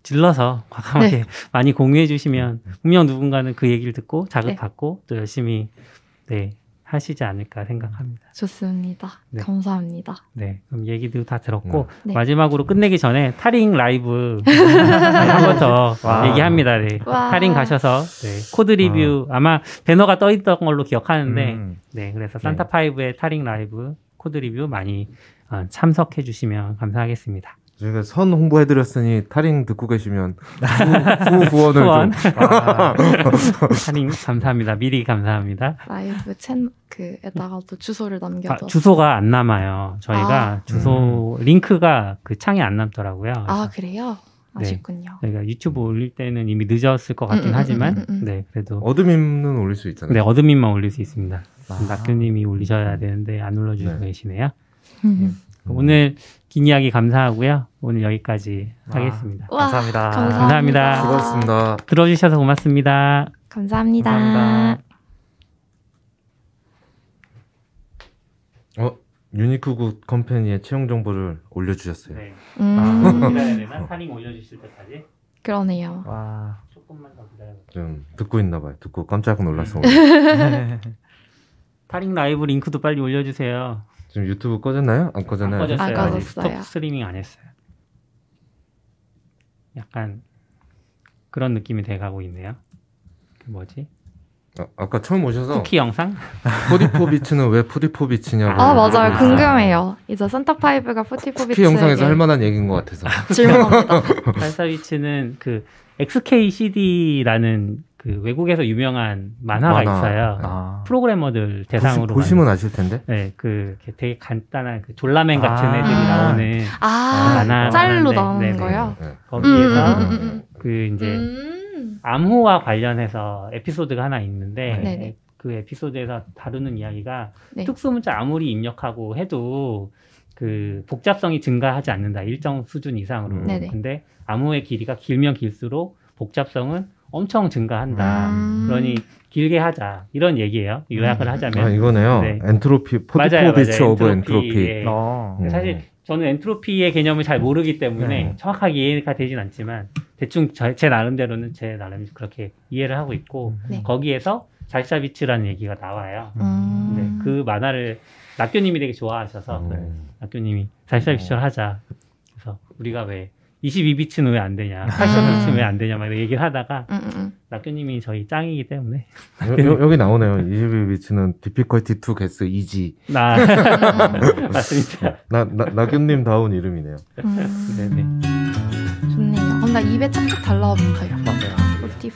B: 질러서 과감하게
D: 네.
B: 많이 공유해 주시면 분명 누군가는 그 얘기를 듣고 자극받고 또 열심히 네 하시지 않을까 생각합니다.
D: 좋습니다.
B: 네.
D: 감사합니다.
B: 네, 그럼 얘기도 다 들었고
D: 네.
B: 마지막으로 끝내기 전에 타링 라이브 한 번더
C: 와.
B: 얘기합니다. 네.
D: 와.
B: 타링 가셔서 네, 코드 리뷰 아마 배너가 떠 있던 걸로 기억하는데
C: 음.
B: 네, 그래서 산타 파이브의 타링 라이브 코드 리뷰 많이 어, 참석해 주시면 감사하겠습니다.
E: 저희가 선 홍보해드렸으니 타링 듣고 계시면 후, 후 후원을
B: 후원.
E: 좀
C: 아,
B: 타링 감사합니다. 미리 감사합니다.
D: 라이브 채널 그에다가 또 주소를
B: 아,
D: 남겨둬.
B: 주소가 안 남아요. 저희가
D: 아.
B: 주소 링크가 그 창에 안 남더라고요.
D: 아 그래요?
B: 네.
D: 아쉽군요.
B: 저희가 유튜브 올릴 때는 이미 늦었을 것 같긴
D: 음, 음,
B: 하지만
D: 음, 음, 음.
B: 네 그래도
E: admin은 올릴 수 있잖아요.
B: 네 admin만 올릴 수 있습니다.
C: 아.
B: 낙교님이 올리셔야 되는데 안 올려주고
E: 네.
B: 계시네요.
D: 음.
B: 오늘 긴 이야기 감사하고요. 오늘 여기까지
C: 아.
B: 하겠습니다.
D: 우와,
C: 감사합니다.
B: 감사합니다.
E: 수고하셨습니다.
B: 들어주셔서 고맙습니다.
D: 감사합니다.
C: 감사합니다.
E: 어 유니크굿 컴퍼니의 채용 정보를 올려주셨어요.
B: 네.
D: 음,
B: 기다려야 되나? 타링 올려주실 때까지
D: 그러네요.
C: 와.
B: 조금만 더 기다려.
E: 좀 듣고 있나 봐요. 듣고 깜짝 놀랐어.
B: 타링 라이브 링크도 빨리 올려주세요.
E: 지금 유튜브 꺼졌나요? 안 꺼졌나요?
B: 안 꺼졌어요.
D: 안
B: 아직
D: 꺼졌어요.
B: 스톱 스트리밍 안 했어요. 약간 그런 느낌이 돼가고 있네요. 그 뭐지?
E: 아, 아까 처음 오셔서
B: 쿠키 영상?
E: 포디포비치는 왜 포디포비치냐고.
D: 아 맞아요. 궁금해요. 이제 산타파이브가 포티포비츠
E: 쿠키 영상에서 할 만한 얘기인 것 같아서.
D: 질문합니다.
B: 발사비치는 그 XKCD라는 그 외국에서 유명한 만화가
E: 만화.
B: 있어요.
C: 아.
B: 프로그래머들 대상으로
E: 보시, 면 아실 텐데.
B: 네, 그 되게 간단한 그 졸라맨 같은
C: 아.
B: 애들이 나오는
D: 아
B: 만화
D: 짤로
B: 하나인데,
D: 나오는
B: 네 네.
D: 거요?
E: 네.
B: 거기에서
D: 음, 음, 음, 음.
B: 그 이제
D: 음.
B: 암호와 관련해서 에피소드가 하나 있는데
D: 네네.
B: 그 에피소드에서 다루는 이야기가
D: 네.
B: 특수문자 아무리 입력하고 해도 그 복잡성이 증가하지 않는다 일정 수준 이상으로
E: 음.
D: 네네.
B: 근데 암호의 길이가 길면 길수록 복잡성은 엄청 증가한다
D: 음.
B: 그러니 길게 하자 이런 얘기예요 요약을 하자면
E: 아 이거네요.
B: 네.
E: 엔트로피
B: 맞아요.
E: of entropy.
B: 예.
C: 어.
E: 음.
B: 사실 저는 엔트로피의 개념을 잘 모르기 때문에
C: 네.
B: 정확하게 이해가 되진 않지만 대충 저- 제 나름대로는 제 나름 그렇게 이해를 하고 있고
D: 네.
B: 거기에서 잘샤비츠라는 얘기가 나와요.
D: 음.
B: 네, 그 만화를 낙교님이 되게 좋아하셔서
E: 음.
B: 낙교님이 잘샤비츠를 하자. 그래서 우리가 왜 22비츠는 왜 안 되냐, 80비츠는 왜 안 되냐 막 얘기를 하다가
D: 음, 음, 음.
B: 낙교님이 저희 짱이기 때문에
E: 여, 여- 여기 나오네요. 22비치는 difficulty to guess easy.
B: 나 맞습니다.
E: 나, 나, 나균님 다운 이름이네요.
D: 음.
B: 네네.
D: 좋네요. 그럼 나 입에 착착 달라붙어요.
C: 맞아요.
D: 50.